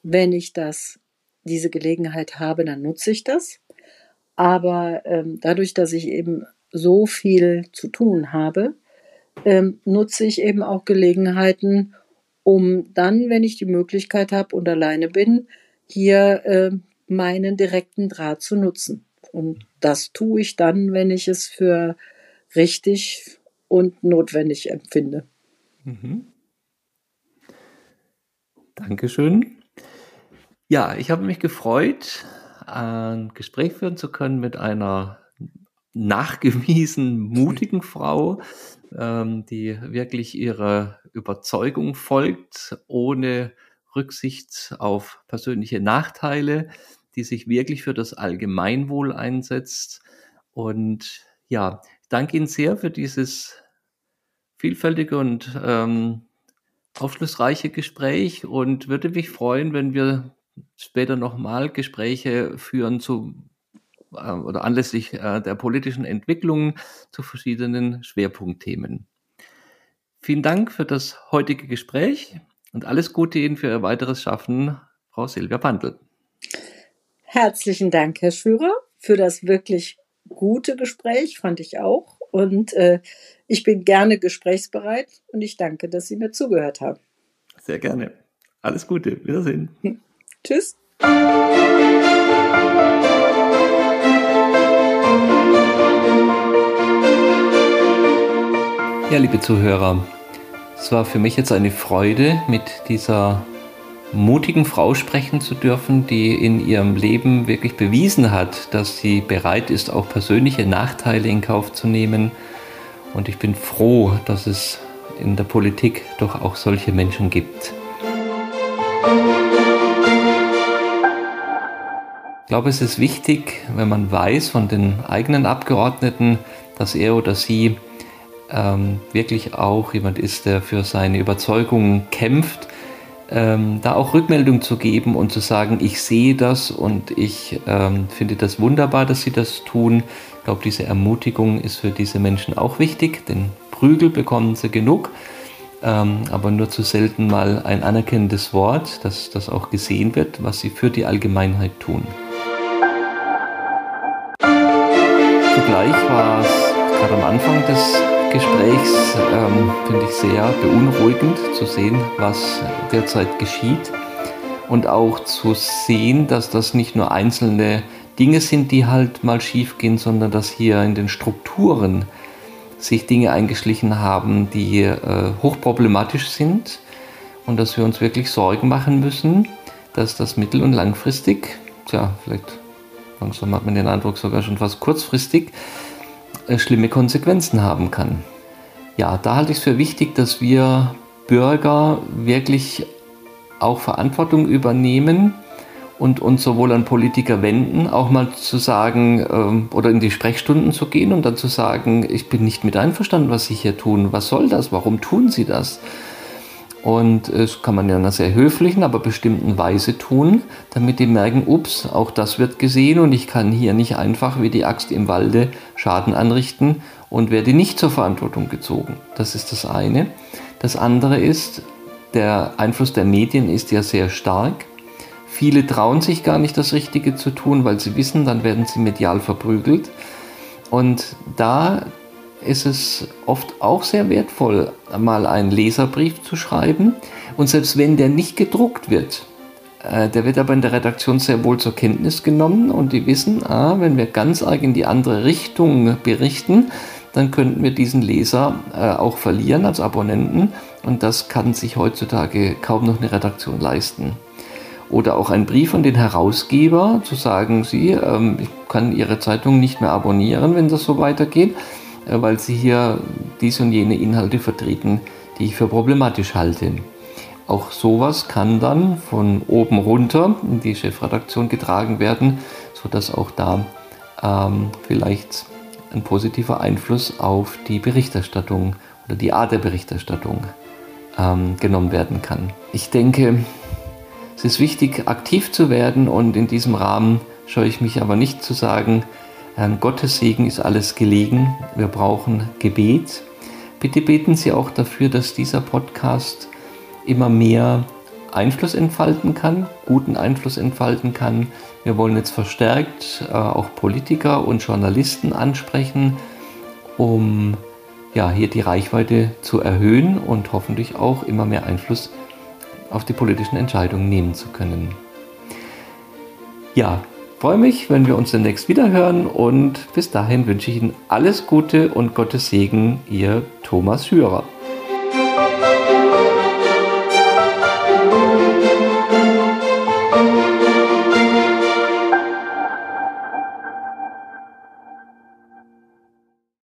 Wenn ich das, diese Gelegenheit habe, dann nutze ich das. Aber ähm, dadurch, dass ich eben so viel zu tun habe, ähm, nutze ich eben auch Gelegenheiten, um dann, wenn ich die Möglichkeit habe und alleine bin, hier äh, meinen direkten Draht zu nutzen. Und das tue ich dann, wenn ich es für richtig und notwendig empfinde. Mhm. Dankeschön. Ja, ich habe mich gefreut, ein Gespräch führen zu können mit einer nachgewiesen mutigen Frau, ähm, die wirklich ihrer Überzeugung folgt, ohne Rücksicht auf persönliche Nachteile, die sich wirklich für das Allgemeinwohl einsetzt. Und ja, ich danke Ihnen sehr für dieses vielfältige und ähm, aufschlussreiche Gespräch und würde mich freuen, wenn wir später nochmal Gespräche führen zu äh, oder anlässlich äh, der politischen Entwicklung zu verschiedenen Schwerpunktthemen. Vielen Dank für das heutige Gespräch und alles Gute Ihnen für Ihr weiteres Schaffen, Frau Silvia Pandl. Herzlichen Dank, Herr Schürer, für das wirklich gute Gespräch, fand ich auch. Und äh, ich bin gerne gesprächsbereit und ich danke, dass Sie mir zugehört haben. Sehr gerne. Alles Gute. Wiedersehen. Tschüss. Ja, liebe Zuhörer, es war für mich jetzt eine Freude, mit dieser mutigen Frau sprechen zu dürfen, die in ihrem Leben wirklich bewiesen hat, dass sie bereit ist, auch persönliche Nachteile in Kauf zu nehmen. Und ich bin froh, dass es in der Politik doch auch solche Menschen gibt. Ich glaube, es ist wichtig, wenn man weiß von den eigenen Abgeordneten, dass er oder sie ähm, wirklich auch jemand ist, der für seine Überzeugungen kämpft, ähm, da auch Rückmeldung zu geben und zu sagen, ich sehe das und ich ähm, finde das wunderbar, dass sie das tun. Ich glaube, diese Ermutigung ist für diese Menschen auch wichtig, denn Prügel bekommen sie genug, ähm, aber nur zu selten mal ein anerkennendes Wort, dass das auch gesehen wird, was sie für die Allgemeinheit tun. Zugleich war es gerade am Anfang des Gesprächs ähm, finde ich sehr beunruhigend zu sehen, was derzeit geschieht. Und auch zu sehen, dass das nicht nur einzelne Dinge sind, die halt mal schief gehen, sondern dass hier in den Strukturen sich Dinge eingeschlichen haben, die äh, hochproblematisch sind. Und dass wir uns wirklich Sorgen machen müssen, dass das mittel- und langfristig, tja, vielleicht langsam hat man den Eindruck sogar schon fast kurzfristig, schlimme Konsequenzen haben kann. Ja, da halte ich es für wichtig, dass wir Bürger wirklich auch Verantwortung übernehmen und uns sowohl an Politiker wenden, auch mal zu sagen ähm, oder in die Sprechstunden zu gehen und dann zu sagen, ich bin nicht mit einverstanden, was Sie hier tun. Was soll das? Warum tun Sie das? Und das kann man ja in einer sehr höflichen, aber bestimmten Weise tun, damit die merken, ups, auch das wird gesehen und ich kann hier nicht einfach wie die Axt im Walde Schaden anrichten und werde nicht zur Verantwortung gezogen. Das ist das eine. Das andere ist, der Einfluss der Medien ist ja sehr stark. Viele trauen sich gar nicht das Richtige zu tun, weil sie wissen, dann werden sie medial verprügelt. Und da ist es oft auch sehr wertvoll, mal einen Leserbrief zu schreiben. Und selbst wenn der nicht gedruckt wird, äh, der wird aber in der Redaktion sehr wohl zur Kenntnis genommen und die wissen, ah, wenn wir ganz arg in die andere Richtung berichten, dann könnten wir diesen Leser äh, auch verlieren als Abonnenten und das kann sich heutzutage kaum noch eine Redaktion leisten. Oder auch ein Brief an den Herausgeber zu sagen, Sie, ähm, ich kann Ihre Zeitung nicht mehr abonnieren, wenn das so weitergeht weil sie hier dies und jene Inhalte vertreten, die ich für problematisch halte. Auch sowas kann dann von oben runter in die Chefredaktion getragen werden, sodass auch da ähm, vielleicht ein positiver Einfluss auf die Berichterstattung oder die Art der Berichterstattung ähm, genommen werden kann. Ich denke, es ist wichtig, aktiv zu werden und in diesem Rahmen scheue ich mich aber nicht zu sagen, Gottes Segen ist alles gelegen. Wir brauchen Gebet. Bitte beten Sie auch dafür, dass dieser Podcast immer mehr Einfluss entfalten kann, guten Einfluss entfalten kann. Wir wollen jetzt verstärkt äh, auch Politiker und Journalisten ansprechen, um ja, hier die Reichweite zu erhöhen und hoffentlich auch immer mehr Einfluss auf die politischen Entscheidungen nehmen zu können. Ja, freue mich, wenn wir uns demnächst wieder hören und bis dahin wünsche ich Ihnen alles Gute und Gottes Segen, Ihr Thomas Hürer.